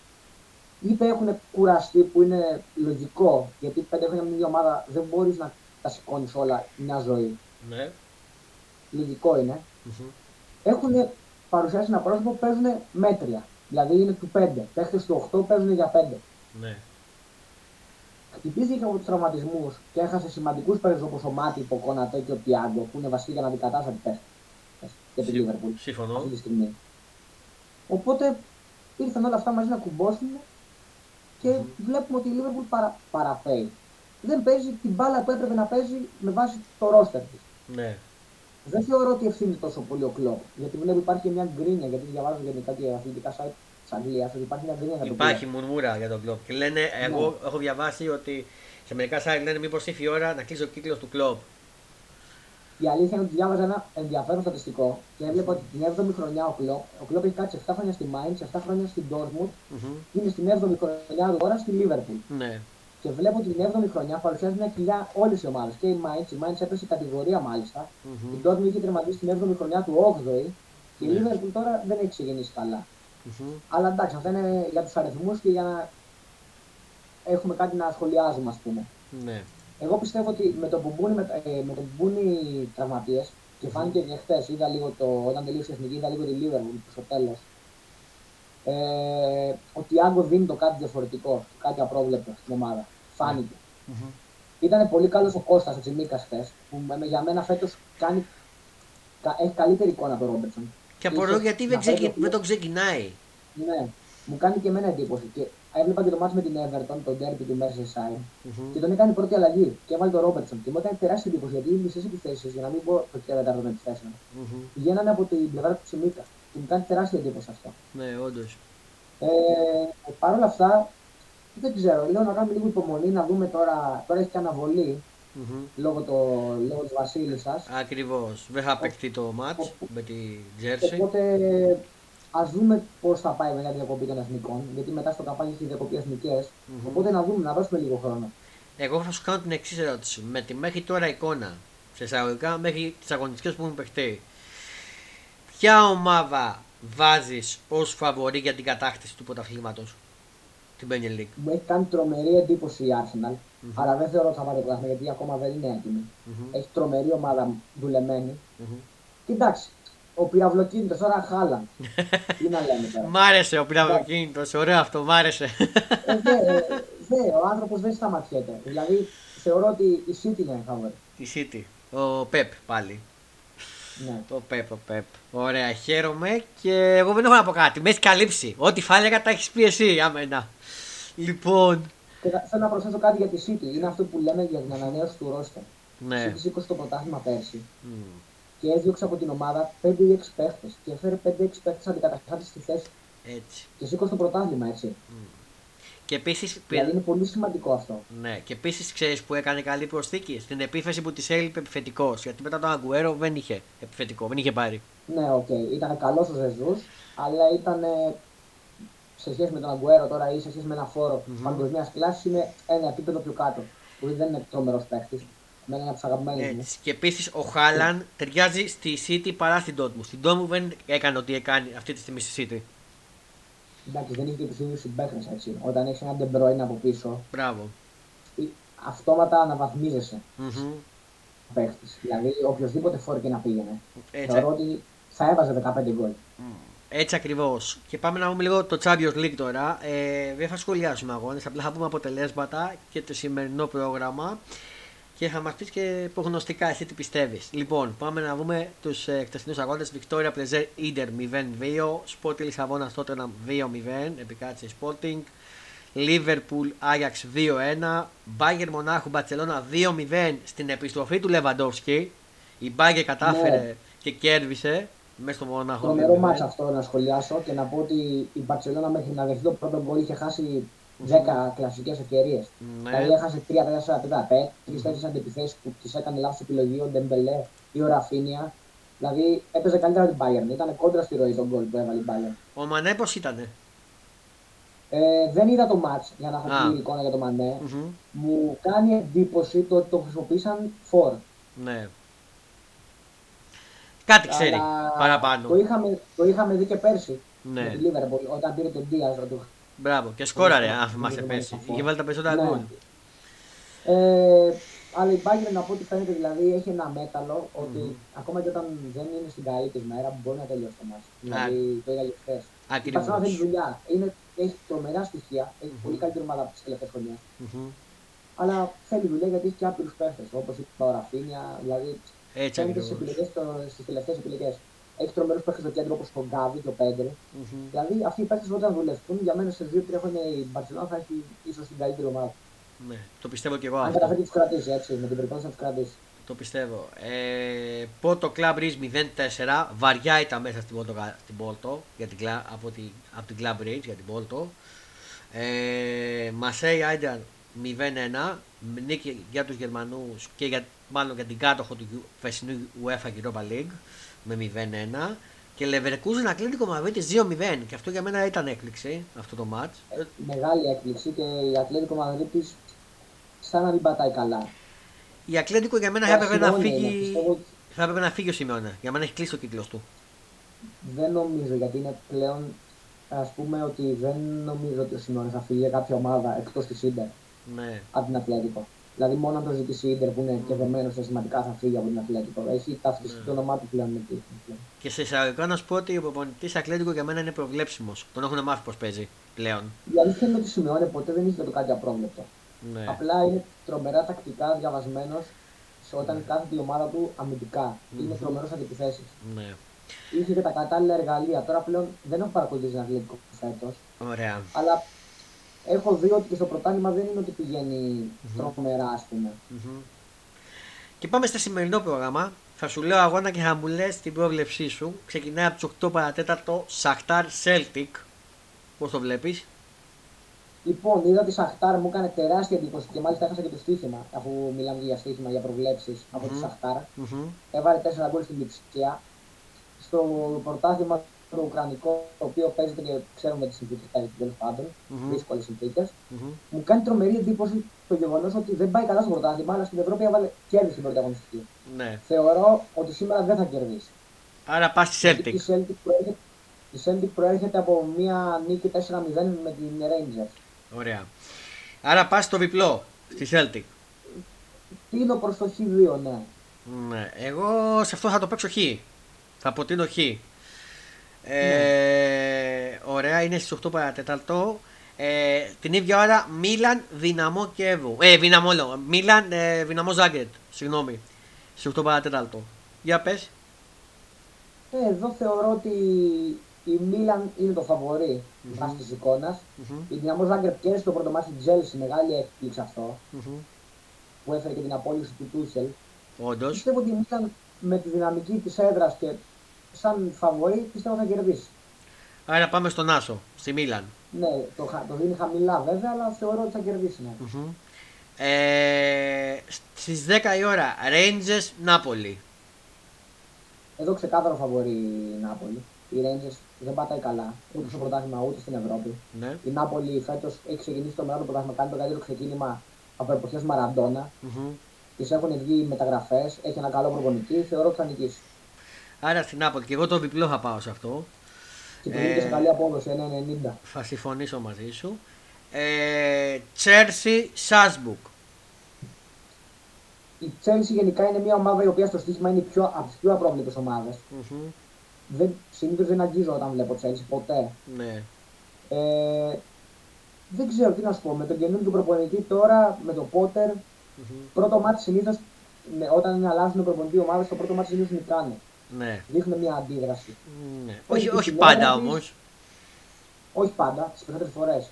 είτε έχουν κουραστεί που είναι λογικό, γιατί πέντε χρόνια με μια ομάδα δεν μπορείς να τα σηκώνεις όλα μια ζωή. Ναι. Λογικό είναι. Μμμ. Έχουν παρουσιάσει ένα πρόσωπο που παίζουν μέτρια. Δηλαδή είναι του 5. Παίχτες του 8 παίζουν για 5. Ναι. Χτυπήθηκε από τους τραυματισμούς και έχασε σημαντικούς παίκτε όπως ο Μάτι, ο Κόνατε και ο Τιάγκο, που είναι βασικοί για να αντικατάστατη παίχτε για τη Συμ- Λίβερπουλ Συμφωνώ. αυτή τη στιγμή. Οπότε ήρθαν όλα αυτά μαζί να κουμπώσουν και Μμμ. βλέπουμε ότι η Λίβερπουλ παρα, παραπέει. Δεν παίζει την μπάλα που έπρεπε να παίζει με βάση το ρόστερ της. Ναι. Δεν θεωρώ ότι ευθύνει τόσο πολύ ο κλοπ. Γιατί βλέπω υπάρχει και μια γκρίνια, γιατί διαβάζω γενικά και αθλητικά site της Αγγλίας, ότι υπάρχει μια γκρίνια για τον Υπάρχει κλοπ. μουρμούρα για τον κλοπ. Και λένε, εγώ έχω διαβάσει ότι σε μερικά site λένε μήπως ήρθε η ώρα να κλείσει ο κύκλος του κλοπ. Η αλήθεια είναι ότι διάβαζα ένα ενδιαφέρον στατιστικό και έβλεπα ότι την 7η χρονιά ο κλοπ, ο κλοπ έχει κάτσει 7 χρόνια στη Mainz, 7 χρόνια στην Dortmund Μμμ. και είναι στην 7η χρονιά του τώρα στη Liverpool. Ναι. Και βλέπω ότι την 7η χρονιά παρουσιάζει μια κοιλιά όλες οι ομάδες. Και η Mainz, η Mainz έπεσε κατηγορία μάλιστα. Μμμ. Η Dortmund είχε τερματίσει την 7η χρονιά του 8η και η Ναι. Liverpool τώρα δεν έχει ξεκινήσει καλά. Μμμ. Αλλά εντάξει, αυτά είναι για τους αριθμούς και για να έχουμε κάτι να σχολιάζουμε, ας πούμε. Ναι. Εγώ πιστεύω ότι με το που μπουν, με, ε, με το που μπουν οι τραυματίες και φάνηκε και χθες, είδα λίγο το, όταν τελείωσε η εθνική, είδα λίγο τη Liverpool στο τέλος. Ε, ο Τιάγκο δίνει το κάτι διαφορετικό, κάτι απρόβλεπτο στην ομάδα. Φάνηκε. Μμμ. Ήταν πολύ καλός ο Κώστας ο Τσιμίκας χθες, που με- για μένα φέτος κάνει, κα- έχει καλύτερη εικόνα από τον Ρόμπερτσον. Και απορώ Ίσως γιατί να δεν, ξεκι... πρέπει- δεν τον ξεκινάει. Ναι, μου κάνει και εμένα εντύπωση. Και έβλεπα και το μάτι με την Everton, τον derby του Merseyside, Μμμ. και τον έκανε πρώτη αλλαγή και έβαλε τον Ρόμπερτσον. Και μου έκανε τεράστια εντύπωση γιατί οι μισέ επιθέσεις, για να μην πω το 34 με επιθέσεων, Μμμ. πηγαίνανε από την πλευρά του Τσιμίκα. Και μου κάνει τεράστια εντύπωση αυτό. Ναι, όντως. Ε, Παρ' όλα αυτά, δεν ξέρω, λέω να κάνουμε λίγο υπομονή, να δούμε τώρα. Τώρα έχει και αναβολή λόγω, το, λόγω της Βασίλισσας. Ακριβώς. Δεν θα παιχτεί το match Οπ- με τη Jersey. Οπότε ας δούμε πώς θα πάει μετά τη διακοπή των εθνικών. Γιατί μετά στο καπάκι έχει διακοπή εθνικές. Μμμ. Οπότε να δούμε, να δώσουμε λίγο χρόνο. Εγώ θα σου κάνω την εξής ερώτηση. Με τη μέχρι τώρα εικόνα, σε εισαγωγικά μέχρι τις αγωνιστικές που έχουν παιχτεί, ποια ομάδα βάζεις ως φαβορή για την κατάκτηση του πρωταθλήματος, την Premier League; Μου έχει κάνει τρομερή εντύπωση η Arsenal. Μμμ. Αλλά δεν θεωρώ ότι θα πάρει το πρωτάθλημα γιατί ακόμα δεν είναι έτοιμη. Μμμ. Έχει τρομερή ομάδα δουλεμένη. Μμμ. Και εντάξει, ο πυραυλοκίνητος τώρα Χάλαν. Τι να λέμε τώρα. Μ' άρεσε ο πυραυλοκίνητος, ωραίο αυτό, μ' άρεσε. Ε, δε, ε, δε, ο άνθρωπος δεν σταματιέται. Δηλαδή θεωρώ ότι η City είναι φαβορή. Τη City. Ο Πεπ πάλι. Ναι. Το Πεπ, το Πεπ. Ωραία, χαίρομαι και εγώ δεν έχω να πω κάτι. Με έχει καλύψει. Ό,τι φάλεγα τα έχεις πει εσύ για μένα. Λοιπόν. Και θα- θέλω να προσθέσω κάτι για τη City. Είναι αυτό που λέμε για την ανανέωση του ρόστερ. Η Ναι. City σήκωσε το πρωτάθλημα πέρσι Μμ. Και έδιωξε από την ομάδα 5 ή 6 παίχτες. Και έφερε 5-6 παίχτες αντικαταστάτες στη θέση. Έτσι. Και σήκωσε το πρωτάθλημα έτσι. Και επίσης. Δηλαδή είναι πολύ σημαντικό αυτό. Ναι, και επίσης ξέρεις που έκανε καλή προσθήκη; Στην επίθεση που της έλειπε επιθετικός. Γιατί μετά τον Αγκουέρο δεν είχε επιθετικό, δεν είχε πάρει. Ναι, οκ. Ήταν καλός ο Ζεζούς, αλλά ήταν ε, σε σχέση με τον Αγκουέρο τώρα ή σε σχέση με ένα φορ Μμμ. παγκοσμίου κλάσης είναι ένα επίπεδο πιο κάτω. Που δεν είναι τρομερός παίχτης. Με ένα από του αγαπημένου μου. Έτσι. Και επίσης ο Χάλαν ταιριάζει στη City παρά στην Dortmund. Στην Dortmund δεν έκανε ό,τι έκανε αυτή τη στιγμή στη City. Εντάξει, δεν είχε και του ίδιου συμπαίχτε έτσι. Όταν έχεις έναν De Bruyne από πίσω, Μπράβο. ε, αυτόματα αναβαθμίζεσαι Μμμ. παίχτης. Δηλαδή, οποιοδήποτε φόρ και να πήγαινε. Έτσι, Θεωρώ ότι θα έβαζε 15 γκολ. έτσι ακριβώς. Και πάμε να δούμε λίγο το Champions League τώρα. Ε, δεν θα σχολιάσουμε αγώνες, απλά θα πούμε αποτελέσματα και το σημερινό πρόγραμμα. Και θα μας πεις και προγνωστικά εσύ τι πιστεύεις. Λοιπόν, πάμε να δούμε τους ε, χτεσινού αγώνες. Βικτόρια Πλεζέρ Ιντερ 0-2. Σπόρτι Λισαβόνας Τότεναμ 2-0. Επικράτησε η Sporting. Λίβερπουλ Άγιαξ 2-1. Μπάγκερ Μονάχου Μπαρσελόνα 2-0 στην επιστροφή του Λεβαντόφσκι. Η Μπάγκερ κατάφερε Ναι. και κέρδισε μέσα στο Μονάχο. Τρομερό 2-0. μάτς αυτό να σχολιάσω και να πω ότι η Μπαρσελόνα μέχρι να δεχτεί το πρώτο γκολ είχε χάσει 10 κλασικές ευκαιρίες. Ναι. Δηλαδή έχασε 3-4 τέταρτα, 3-4 αντιπιθέσεις που τη έκανε λάθος επιλογή ο Ντεμπελέ ή ο Ραφίνια. Δηλαδή έπαιζε καλύτερα την Bayern. Ήταν κόντρα στη ροή τον γκολ που έβαλε η Bayern. Ο Μανέ πώς ήταν. Ε, δεν είδα το μάτς για να έχω Α. πλήρη εικόνα για το Μανέ. Μμμ. Μου κάνει εντύπωση το ότι το χρησιμοποίησαν φορ. Ναι. Κάτι ξέρει Αλλά παραπάνω. Το είχαμε, το είχαμε δει και πέρσι Ναι. με τη Liverpool όταν πήρε τον Diaz να του Μπράβο. Και σκόραρε, Ναι, αν θυμάσαι ναι, πέρσι. ναι. Είχε βάλει τα περισσότερα Ναι. γκολ. Ε, αλλά η Bayern να πω ότι φαίνεται δηλαδή έχει ένα μέταλλο ότι Μμμ. ακόμα και όταν δεν είναι στην καλή της μέρα μπορεί να τελειώσει το μάτς. Δηλαδή το είδα και χθες. Η Barcelona θέλει Ακριβώ. δουλειά. Είναι, έχει τρομερά στοιχεία. Έχει πολύ καλύτερη ομάδα από τις τελευταίες χρονιέ. Αλλά θέλει δουλειά γιατί έχει και άπειρους παίχτε όπως η Παοραφίνια. Δηλαδή Έτσι φαίνεται στις ακριβώς. στις τελευταίες επιλογές. Έχει τρομερούς παίχτε στο κέντρο όπως τον Γκάβι και ο Πέντρε. Δηλαδή αυτοί οι παίχτε όταν δουλευτούν για μένα σε 2-3 χρόνια η Barcelona θα έχει ίσως την καλύτερη ομάδα. Ναι, το πιστεύω και εγώ Αν αυτό. καταφέρει να τους κρατήσει έτσι, με την προπόνηση να τους κρατήσει. Το πιστεύω. Ε, Πόρτο Club Ridge 0-4. Βαριά ήταν μέσα στην Πόρτο, στην Πόρτο για την, Cla- από, τη, από την Club Ridge για την Πόρτο. Ε, Μασέι Άιντερ 0-1. Νίκη για τους Γερμανούς και για, μάλλον για την κάτοχο του φεσινού UEFA Europa League με 0-1. Και Leverkusen Ατλέτικο Μαδρίτης 2-0. Και αυτό για μένα ήταν έκπληξη αυτό το match. Ε, Μεγάλη έκπληξη και η Ατλέτικο Μαδρίτη σαν να μην πατάει καλά. Η Ατλέτικο για μένα θα Ο έπρεπε να Σιμεώνε είναι, φύγει. πιστεύω ότι Θα έπρεπε να φύγει ο Σιμεώνε. Για μένα έχει κλείσει το κύκλο του. Δεν νομίζω γιατί είναι πλέον ας πούμε ότι δεν νομίζω ότι ο Σιμεώνε θα φύγει για κάποια ομάδα εκτός της Ιντερ Ναι. από την Ατλέτικο. Δηλαδή μόνο αν το ζητήσει η Ιντερ που είναι και δεμένο σημαντικά θα φύγει από την Ατλέτικο. Έχει ταυτιστεί Ναι. το όνομά του πλέον με τη. Και σε εισαγωγικά να σου πω ότι ο προπονητής Ατλέτικο για μένα είναι προβλέψιμος. Τον έχουν μάθει πώ παίζει πλέον. Η αλήθεια είναι ότι ο Σιμεώνε ποτέ δεν είχε το κάτι απρόβλεπτο. Ναι. Απλά είναι τρομερά τακτικά διαβασμένος όταν κάθεται η ομάδα του αμυντικά. Είναι Μμμ. τρομερό αντιπιθέσεις. ναι. Είχε και τα κατάλληλα εργαλεία. Τώρα πλέον δεν έχω παρακολουθήσει την Ατλέτικο φέτος. Ωραία. Αλλά έχω δει ότι και στο πρωτάθλημα δεν είναι ότι πηγαίνει τρομερά, ας πούμε. Μμμ. Και πάμε στο σημερινό πρόγραμμα. Θα σου λέω αγώνα και θα μου λες την πρόβλεψή σου. Ξεκινάει από τις 8 παρατέταρτο Σαχτάρ Celtic. Πώς το βλέπεις; Λοιπόν, είδα τη Σαχτάρ μου έκανε τεράστια εντύπωση και μάλιστα έχασα και το στοίχημα, αφού μιλάμε για στοίχημα, για προβλέψεις από τη Μμμ. Σαχτάρ. Έβαλε 4 γκολ στην Λιψία. Στο πρωτάθλημα το Ουκρανικό, το οποίο παίζεται και ξέρουμε τις συνθήκες τα τέλος πάντων, Μμμ. δύσκολες συνθήκες. Μου κάνει τρομερή εντύπωση το γεγονός ότι δεν πάει καλά στο πρωτάθλημα, αλλά στην Ευρώπη έβαλε κέρδισε την πρωταγωνιστική. Ναι. Θεωρώ ότι σήμερα δεν θα κερδίσει. Άρα πας στη Γιατί Celtic. Η Celtic προέρχεται, η Celtic προέρχεται από μια νίκη 4-0 με την Rangers. Ωραία. Άρα πας στο διπλό στη Celtic. Τίνω προς το Χ2, ναι. Ναι. Εγώ σε αυτό θα το παίξω χ. Θα αποτείνω χ. Ε, Ωραία, είναι στις 8 παρατέταρτο. Ε, την ίδια ώρα Μίλαν Δυναμό Κιέβου. Ε, Δυναμό λέω. Μίλαν ε, Δυναμό Ζάγκρετ. Συγγνώμη. Στις 8 παρατέταρτο. Για πες. Ε, εδώ θεωρώ ότι η Μίλαν είναι το φαβορί Μμμ. βάσει της εικόνας. Μμμ. Η Δυναμό Ζάγκρεπ κέρδισε το πρώτο ματς με τη Τσέλσι, μεγάλη έκπληξη αυτό, Μμμ. που έφερε και την απόλυση του Τούχελ. Όντως. Πιστεύω ότι η Μίλαν με τη δυναμική της έδρας και σαν φαβορί πιστεύω θα κερδίσει. Άρα πάμε στον Άσο, στη Μίλαν. Ναι, το, χα- το δίνει χαμηλά βέβαια, αλλά θεωρώ ότι θα κερδίσει. Ναι. Μμμ. Ε, στις 10 η ώρα, Rangers Νάπολη. Εδώ ξεκάθαρο φαβορή η Νάπολη. Οι Rangers δεν πατάει καλά, ούτε στο πρωτάθλημα ούτε στην Ευρώπη. Ναι. Η Νάπολη φέτος έχει ξεκινήσει το μεγάλο πρωτάθλημα, κάνει το καλύτερο ξεκίνημα από εποχές Μαραντόνα. Μμμ. Της έχουν βγει μεταγραφές, έχει ένα καλό προπονητή, θεωρώ ότι θα νικήσει. Άρα στην Νάπολη. Και εγώ το διπλό θα πάω σε αυτό. Και του βγήκε σε Ε, καλή απόδοση, 1,90. Θα συμφωνήσω μαζί σου. Ε, Chelsea Σάσμπουκ. Η Chelsea γενικά είναι μια ομάδα η οποία στο στοίχημα είναι πιο, από τις πιο απρόβλεπτες ομάδες. Μμμ. Δεν, συνήθως δεν αγγίζω όταν βλέπω Chelsea, ποτέ. Ναι. Ε, δεν ξέρω τι να σου πω. Με τον καινούργιο προπονητή τώρα, με τον Πότερ, Μμμ. πρώτο μάτι συνήθως όταν αλλάζουν προπονητή ομάδα, το πρώτο μάτι συνήθως νικάνε. Ναι. Δείχνουν μια αντίδραση. ναι. Παίζει Όχι, και όχι στην πάντα έδρα της. όμω. Όχι πάντα, τις περισσότερες φορές.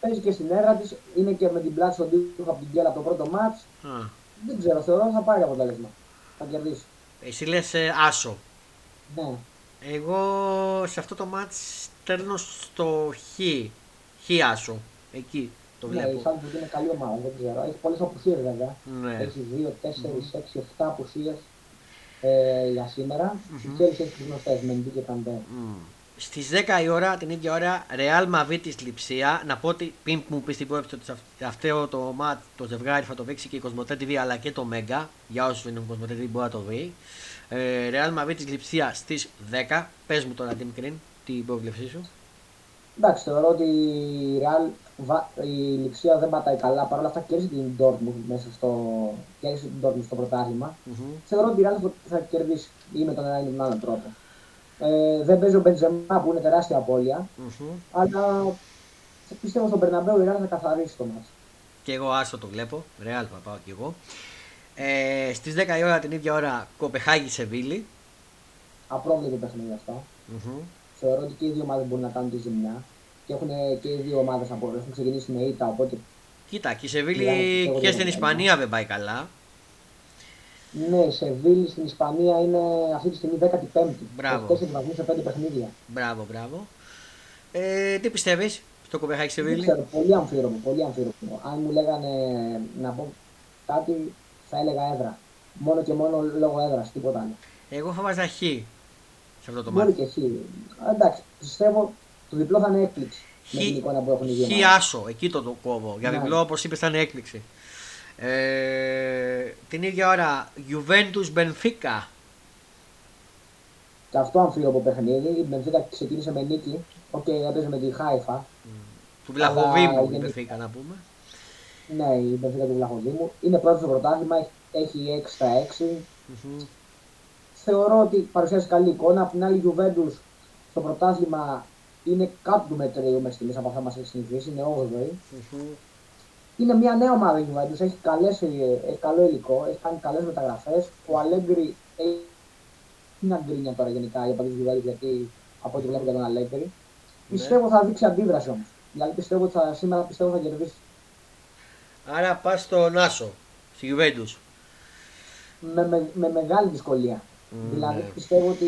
Παίζει και στην έδρα της, είναι και με την πλάτη στον τοίχο από την κέλα από το πρώτο μάτς. Δεν ξέρω, θεωρώ ότι θα πάρει αποτέλεσμα. Θα κερδίσει. Εσύ λες Άσο. Ναι. Εγώ σε αυτό το μάτς στέλνω στο Χ. Χ Άσο. Εκεί το ναι, η βλέπω. Σάλτσμπουργκ είναι καλή ομάδα, δεν ξέρω. Έχει πολλές απουσίες βέβαια. Ναι. Έχει 2, 4, 6, 7 απουσίες ε, για σήμερα. Η Μμμ. Chelsea έχει τις γνωστές, Μεντί και Καντέ. Μμ. Στις 10 η ώρα, την ίδια ώρα, Real Madrid Λιψία. Να πω ότι πριν που μου πεις την πρόβλεψη ότι σε αυ- αυτό το μάτ, το ζευγάρι θα το δείξει και η Κοσμοτέ TV αλλά και το Mega. Για όσους είναι Κοσμοτέ TV μπορεί να το δει. Ε, Real Madrid Λιψία στις 10. Πες μου τώρα την Κρίν, την πρόβλεψή σου. Εντάξει, θεωρώ ότι η, Real, βα- η Λιψία δεν πατάει καλά. Παρ' όλα αυτά κέρδισε την Dortmund μέσα στο, κέρδισε την Dortmund στο πρωτάθλημα. Μμμ. Θεωρώ ότι η Real θα- θα κερδίσει ή με τον ένα ή με τον άλλο τρόπο. Ε, δεν παίζει ο Μπεντζεμά που είναι τεράστια απώλεια, Μμμ. αλλά πιστεύω στον Περναμπέου η Real θα καθαρίσει το μάτς. Και εγώ άσο το βλέπω. Real θα πάω κι εγώ. Ε, στις 10 η ώρα την ίδια ώρα Κοπεχάγη Σεβίλη. Απρόβλεπτο παιχνίδι αυτό. Μμμ. Θεωρώ ότι και οι δύο ομάδες μπορούν να κάνουν τη ζημιά. Και έχουν και οι δύο ομάδες από έχουν ξεκινήσει με ήττα, οπότε Κοίτα, και η Σεβίλη Ναι, πιστεύω και ότι στην είναι Ισπανία δεν πάει καλά. ναι, η Σεβίλη στην Ισπανία είναι αυτή τη στιγμή 15η. Μπράβο. 4 βαθμούς σε 5 παιχνίδια. Μπράβο, μπράβο. Ε, τι πιστεύεις στο Κοπεχάγη Δεν Σεβίλη; ξέρω, πολύ αμφίρομο, πολύ αμφίρομο. Αν μου λέγανε να πω κάτι, θα έλεγα έδρα. Μόνο και μόνο λόγω έδρας, τίποτα άλλο. Εγώ θα βάζα χ σε αυτό το Μπορεί μάτι. και εσύ. Α, Εντάξει, πιστεύω το διπλό θα είναι έκπληξη. Με την εικόνα που έχουν οι δύο Χ ομάδες. άσο, εκεί το, το κόβω. Για Ναι. διπλό, όπως είπες, θα είναι έκπληξη. Ε, την ίδια ώρα Juventus Benfica. Και αυτό αμφίρροπο παιχνίδι. Η Μπενφίκα ξεκίνησε με νίκη. Οκ, έπαιζε με τη Χάιφα. Του Βλαχοδήμου η γενικά- Benfica να πούμε. Ναι, η Μπενφίκα του Βλαχοδήμου. Είναι πρώτη στο πρωτάθλημα, έχει- έχει 6 στα 6. Μμμ. Θεωρώ ότι παρουσιάζει καλή εικόνα. Απ' την άλλη, η Juventus στο πρωτάθλημα είναι κάτω του μετρίου με στιγμές από αυτά που μας έχει συνηθίσει. Είναι 8η. Μμμ. Είναι μια νέα ομάδα η Juventus. Έχει, καλές, ε, έχει καλό υλικό, έχει κάνει καλές μεταγραφές. Ο Αλέγκρι έχει είναι γκρίνια τώρα γενικά για παντού Juventus γιατί από ό,τι βλέπω για τον Αλέγκρι. Ναι. Πιστεύω θα δείξει αντίδραση όμως. Δηλαδή πιστεύω ότι θα, σήμερα πιστεύω θα κερδίσει. Άρα πας στον Άσο, στη Juventus. Με, με, με μεγάλη δυσκολία. Μμ, Δηλαδή ναι. πιστεύω ότι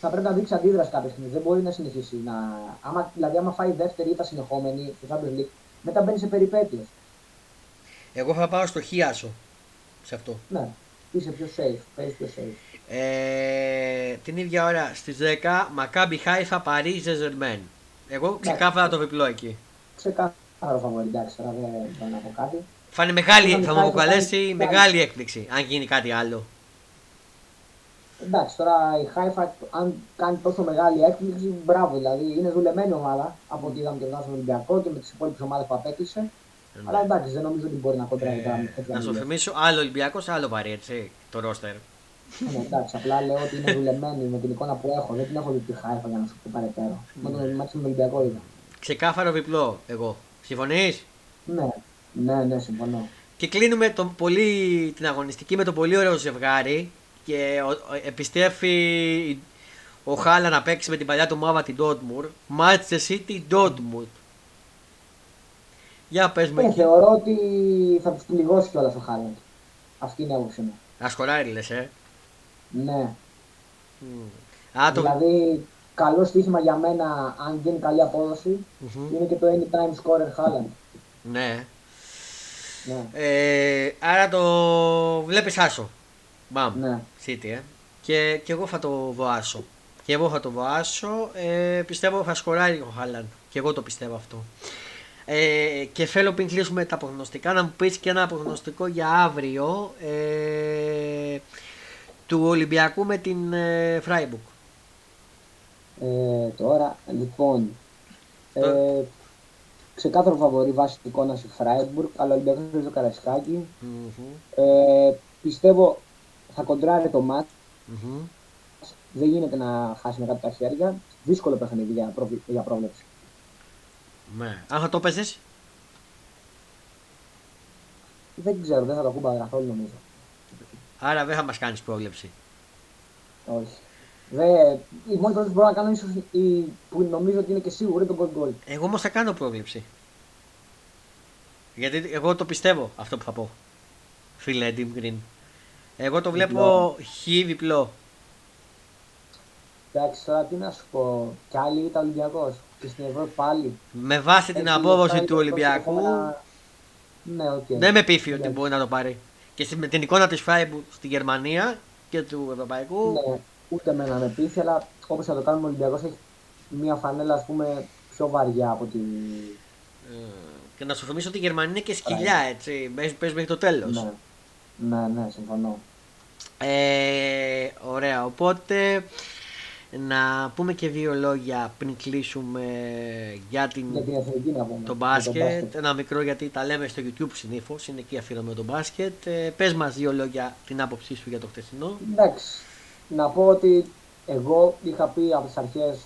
θα πρέπει να δείξει αντίδραση κάποια στιγμή. Δεν μπορεί να συνεχίσει να. Άμα, δηλαδή, άμα φάει δεύτερη ήττα συνεχόμενη στο Champions League, μετά μπαίνει σε περιπέτειες. Εγώ θα πάω στο χ άσο. Σε αυτό. Ναι, είσαι πιο safe, παίζεις πιο safe. Ε, την ίδια ώρα στις 10 Μακάμπι Χάιφα Παρί Ζεζερμέν. Εγώ ξεκάθαρα το διπλό εκεί. Ξεκάθαρο φαβορή, εντάξει, τώρα δεν μπορώ να πω κάτι. Θα, είναι μεγάλη, Μακάμπι θα μου Χάιφα προκαλέσει κάνει- μεγάλη έκπληξη αν γίνει κάτι άλλο. Εντάξει, τώρα η Χάιφα, αν κάνει τόσο μεγάλη έκπληξη, μπράβο. Δηλαδή είναι δουλεμένη ομάδα από ό,τι είδαμε και μετά στον Ολυμπιακό και με τις υπόλοιπες ομάδες που απέκλεισε. Αλλά εντάξει, δεν νομίζω ότι μπορεί να κοντράρει τώρα με Ε, τέτοια να σου δουλειά. θυμίσω άλλο Ολυμπιακός, άλλο βαρύ, έτσι. Το ρόστερ. Ναι, εντάξει, απλά λέω ότι είναι δουλεμένη με την εικόνα που έχω. Δεν την έχω δει τη Χάιφα για να σου πω παρετέρω. Με τον μάτι με τον Ολυμπιακό είδα. Ξεκάθαρο διπλό, εγώ. Συμφωνείς; Ναι, ναι, ναι, συμφωνώ. Και κλείνουμε τον πολύ, την αγωνιστική με το πολύ ωραίο ζευγάρι και ο- ο- επιστρέφει η- ο Χάλα να παίξει με την παλιά του ομάδα την Dortmund. Manchester City Dortmund. Για πες με Ε, εκεί. θεωρώ ότι θα τους πληγώσει κιόλας ο Χάλαντ. Αυτή είναι η άποψή μου. Ασκοράρι λες, ε. Ναι. Μμ. Α, το... Δηλαδή, καλό στοίχημα για μένα, αν γίνει καλή απόδοση, Μμμ. είναι και το anytime scorer Haaland. Ναι. Ναι. Ε, άρα το βλέπεις άσο. Μπαμ. Ναι. City, ε. Και, και εγώ θα το βοάσω. Και εγώ θα το βοάσω. Ε, πιστεύω θα σκοράρει ο Χάλαν. Και εγώ το πιστεύω αυτό. Ε, και θέλω πριν κλείσουμε τα προγνωστικά να μου πεις και ένα προγνωστικό για αύριο ε, του Ολυμπιακού με την ε, Φράιμπουργκ. Ε, τώρα, λοιπόν, Το- ε, ξεκάθαρο φαβορή βάσει τη εικόνας η Φράιμπουργκ, αλλά ο Ολυμπιακός παίζει το Καραϊσκάκι. Μμμ, Ε, πιστεύω θα κοντράρει το μάτ. μμμ. Δεν γίνεται να χάσει με κάτω τα χέρια. Δύσκολο παιχνίδι για, προβλ- για πρόβλεψη. Ναι. Αν θα το παίζεις, Δεν ξέρω, δεν θα το ακούμπα καθόλου νομίζω. άρα δεν θα μας κάνεις πρόβλεψη. Όχι. Δε, η μόνη πρόβλεψη που μπορώ να κάνω ίσως η, που νομίζω ότι είναι και σίγουρη είναι το goal goal. Εγώ όμως θα κάνω πρόβλεψη. Γιατί εγώ το πιστεύω αυτό που θα πω. Φίλε Ντιμ Green. Εγώ το βλέπω χ διπλό. Εντάξει, τώρα τι να σου πω. Κι άλλοι ήταν Ολυμπιακός. Και στην Ευρώπη πάλι. Με βάση την Έχει απόδοση λεφτά, του είναι Ολυμπιακού, επόμενα- Ναι, οκ. δεν με πείθει ότι Εντάξει. μπορεί να το πάρει. Και στη- με την εικόνα της Φράιμπουργκ στη Γερμανία και του Ευρωπαϊκού. Ναι, ούτε εμένα με πείθει, αλλά όπως θα το κάνουμε ο Ολυμπιακός έχει μια φανέλα ας πούμε πιο βαριά από τη. ε, Και να σου θυμίσω ότι η Γερμανία είναι και σκυλιά, έτσι. Παίζει παίζει μέχρι το τέλος. Ναι, ναι, ναι, συμφωνώ. Ε, ωραία, οπότε να πούμε και δύο λόγια πριν κλείσουμε για την, Για την εθνική να πούμε. το για μπάσκετ. Ένα μικρό γιατί τα λέμε στο YouTube συνήθως, είναι εκεί αφιερωμένο το μπάσκετ. Ε, πες μας δύο λόγια την άποψή σου για το χτεσινό. Εντάξει, να πω ότι εγώ είχα πει από τις αρχές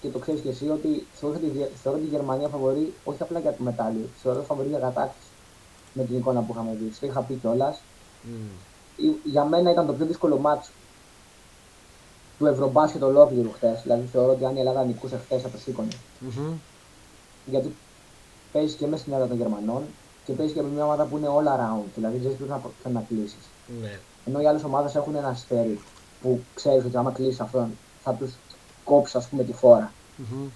και το ξέρεις και εσύ ότι θεωρώ τη, θεωρώ τη Γερμανία φαβορή όχι απλά για το μετάλλιο, θεωρώ φαβορή για κατάκτηση με την εικόνα που είχαμε δει. Το είχα πει κιόλας. Μμ. για μένα ήταν το πιο δύσκολο μάτσο του Ευρωμπάσκετ ολόκληρου χθες. Δηλαδή θεωρώ ότι αν η Ελλάδα νικούσε χθες θα το σήκωνε. Μμμ. Γιατί παίζεις και μέσα στην έδρα των Γερμανών και παίζεις και με μια ομάδα που είναι all around. Δηλαδή δεν ξέρει να, προ- να κλείσεις. Ναι. Ενώ οι άλλες ομάδες έχουν ένα αστέρι που ξέρεις ότι άμα κλείσεις αυτόν θα τους κόψεις, ας πούμε, τη φόρα. Μμμ.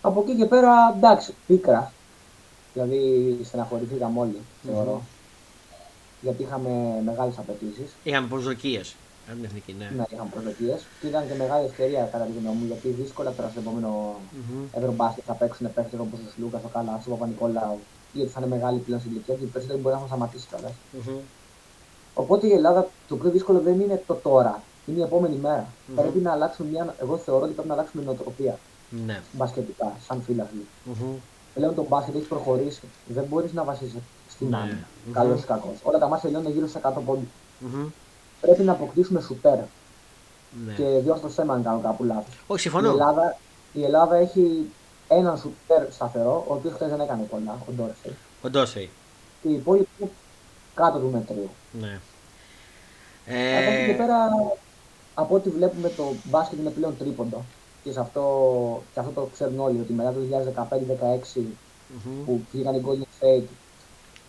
Από εκεί και πέρα εντάξει, πίκρα. Δηλαδή στεναχωρηθήκαμε όλοι, θεωρώ. Γιατί είχαμε μεγάλες απαιτήσεις. Είχαμε προσδοκίες. Αν την εθνική, ναι. Ναι, είχαμε προσδοκίες. Και ήταν και μεγάλη ευκαιρία κατά τη γνώμη μου, γιατί δύσκολα τώρα στο επόμενο Μμμ. Ευρωμπάσκετ θα παίξουν παίχτε όπως ο Σλούκας, ο Καλάσο, ο Παπα-Νικολάου. Γιατί θα είναι μεγάλη πλέον στην ηλικία και οι περισσότεροι μπορεί να έχουν σταματήσει κιόλας. Μμμ. Οπότε η Ελλάδα το πιο δύσκολο δεν είναι το τώρα, είναι η επόμενη μέρα. Μμμ. Πρέπει να αλλάξουμε μια. Εγώ θεωρώ ότι πρέπει να αλλάξουμε νοοτροπία Ναι. μπασκετικά, σαν φίλαθλοι. Μμμ. Πλέον το μπάσκετ έχει προχωρήσει. Δεν μπορείς να βασίσεις στην Ναι. άμυνα. Μμμ. Καλός ή κακός. Όλα τα μάτια τελειώνουν γύρω στα 100 πόντου. Μμμ. Πρέπει να αποκτήσουμε σουτέρ. Ναι. Και διόρθωσέ με αν κάνω κάπου λάθος. Όχι, Η συμφωνώ. Ελλάδα, η Ελλάδα έχει έναν σουτέρ σταθερό, ο οποίος χθες δεν έκανε πολλά, ο Ντόρσεϊ. Ο Ντόσεϊ. Και οι υπόλοιποι είναι κάτω του μετρίου. Ναι. Από εκεί και Ε, πέρα, από ό,τι βλέπουμε, το μπάσκετ είναι πλέον τρίποντο. Και, σε αυτό, και αυτό το ξέρουν όλοι, ότι μετά το 2015-16 μμμ. που βγήκαν οι Golden State,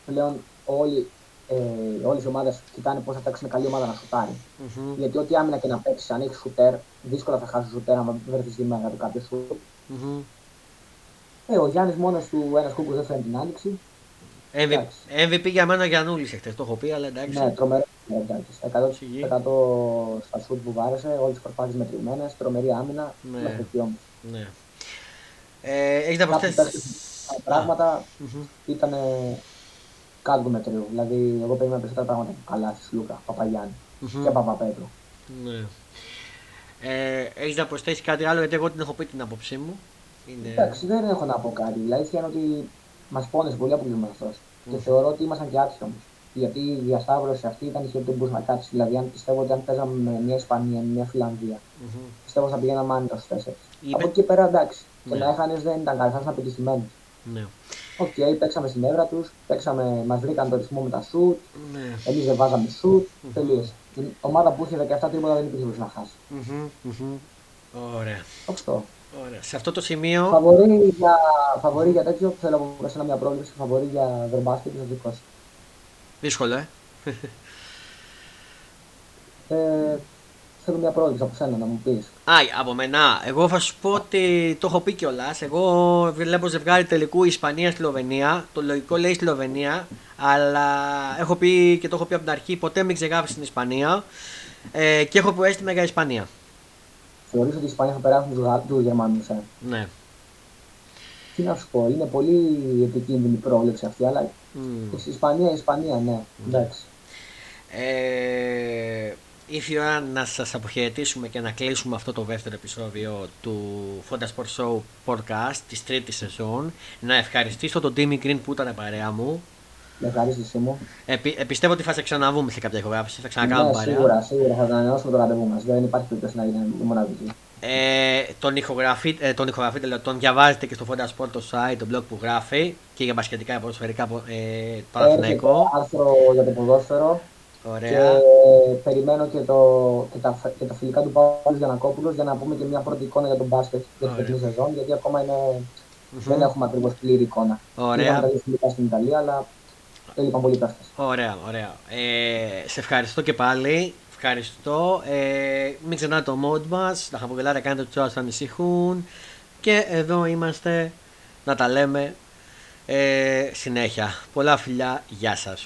πλέον όλοι, ε, όλες οι ομάδες κοιτάνε πώς θα παίξουν καλή ομάδα να σουτάρει. Μμμ. Γιατί ό,τι άμυνα και να παίξει, αν έχεις σουτέρ, δύσκολα θα χάσεις σουτέρ αν βρεθείς στη μέρα του κάποιο σουτ. Μμμ. Ε, ο Γιάννης μόνος του ένας κούκκος δεν φέρνει την άνοιξη. MVP, Εντάξει. MVP για μένα ο Γιαννούλης εχθές, το έχω πει, αλλά εντάξει. Ναι, τρομερό. Ναι, εντάξει. 100% Σιγή. 100 στα σουτ που βάρεσε, όλες τις προσπάθειες μετρημένες, τρομερή άμυνα. Ναι. Μέχρι εκεί όμως. Ναι. Ε, έχεις να Κάποιοι προσθέσεις... παίχτες, τα πράγματα Μμμ. ήταν κάτω του μετρίου. Δηλαδή, εγώ περίμενα περισσότερα πράγματα από καλά στη Λούκα, Παπαγιάννη Μμμ. και Παπαπέτρου. Ναι. Ε, έχεις να προσθέσεις κάτι άλλο, γιατί εγώ την έχω πει την άποψή μου. Είναι... Εντάξει, δεν έχω να πω κάτι. Η αλήθεια είναι ότι μας πόνεσε πολύ ο αποκλεισμός. Και Μμμ. θεωρώ ότι ήμασταν και άτυχοι όμως. Γιατί η διασταύρωση αυτή ήταν η χειρότερη που μπορούσε να κάτσει. Δηλαδή, αν πιστεύω ότι αν παίζαμε με μια Ισπανία, με μια Φιλανδία, Μμμ. πιστεύω θα πηγαίναμε άνετα στους τέσσερις. Είπε- Από εκεί και πέρα εντάξει. Και Ναι. να έχανε δεν ήταν καλή, θα ήσουν απογοητευμένοι. Ναι. Οκ, παίξαμε στην έδρα τους, παίξαμε, μας βρήκαν το ρυθμό με τα σουτ, Ναι. εμείς δεν βάζαμε σουτ, Μμμ. τελείωσε. Η ομάδα που είχε 17 τρίποτα δεν υπήρχε να χάσει. Μμμ, μμμ. Ωραία. Αυτό. Ωραία. Σε αυτό το σημείο. Φαβορή για, φαβορή για τέτοιο, θέλω από εσένα μια πρόβληση. Φαβορή για Βερμπάσκετ και δικό σου. Δύσκολο, ε. Ε, θέλω μια πρόβληση από σένα να μου πεις. Α, από μένα. Εγώ θα σου πω ότι το έχω πει κιόλας. Εγώ βλέπω ζευγάρι τελικού Ισπανία-Σλοβενία. Το λογικό λέει Σλοβενία. Αλλά έχω πει και το έχω πει από την αρχή: ποτέ μην ξεγράψει την Ισπανία. Ε, και έχω προέστημα για Ισπανία. Θεωρείς ότι η Ισπανία θα περάσουν τους, Γα- τους Γερμανούς, ε; Ναι. Τι να σου πω, είναι πολύ επικίνδυνη η πρόβλεψη αυτή, αλλά Μμ. η Ισπανία, η Ισπανία, ναι. Εντάξει. Ε, ήρθε η ώρα να σας αποχαιρετήσουμε και να κλείσουμε αυτό το δεύτερο επεισόδιο του Fonda Sport Show podcast της τρίτης σεζόν. Να ευχαριστήσω τον Timmy Green που ήταν παρέα μου. Με ευχαρίστησή μου. Επι, ε, πιστεύω ότι θα σε ξαναβούμε σε κάποια ηχογράφηση, θα ξανακάνουμε Ναι, παρέα. σίγουρα, σίγουρα θα ανανεώσουμε το ραντεβού μας. Δεν υπάρχει περίπτωση να είναι η μοναδική. Ε, τον, ηχογραφείτε, ε, τον ηχογραφείτε, λέω, τον διαβάζετε και στο Fonda Sport το site, το blog που γράφει και για μπασκετικά, ποδοσφαιρικά, ε, Έρχεται Παναθηναϊκό. άρθρο για το ποδόσφαιρο και Ωραία. περιμένω και, το, και, τα, και τα φιλικά του Παύλου Γιανακόπουλος για να πούμε και μια πρώτη εικόνα για τον μπάσκετ για την Ωραία. φετινή σεζόν, γιατί ακόμα είναι, Μμμ. δεν έχουμε ακριβώς πλήρη εικόνα. Ωραία. Είδαμε τα δύο φιλικά στην Ιταλία, αλλά έλειπαν πολλοί παίχτες. Ωραία, ωραία. Ε, σε ευχαριστώ και πάλι. Ευχαριστώ. Ε, μην ξεχνάτε το mod μας. Να χαμογελάτε, κάνετε τους άλλους να ανησυχούν. Και εδώ είμαστε να τα λέμε ε, συνέχεια. Πολλά φιλιά. Γεια σας.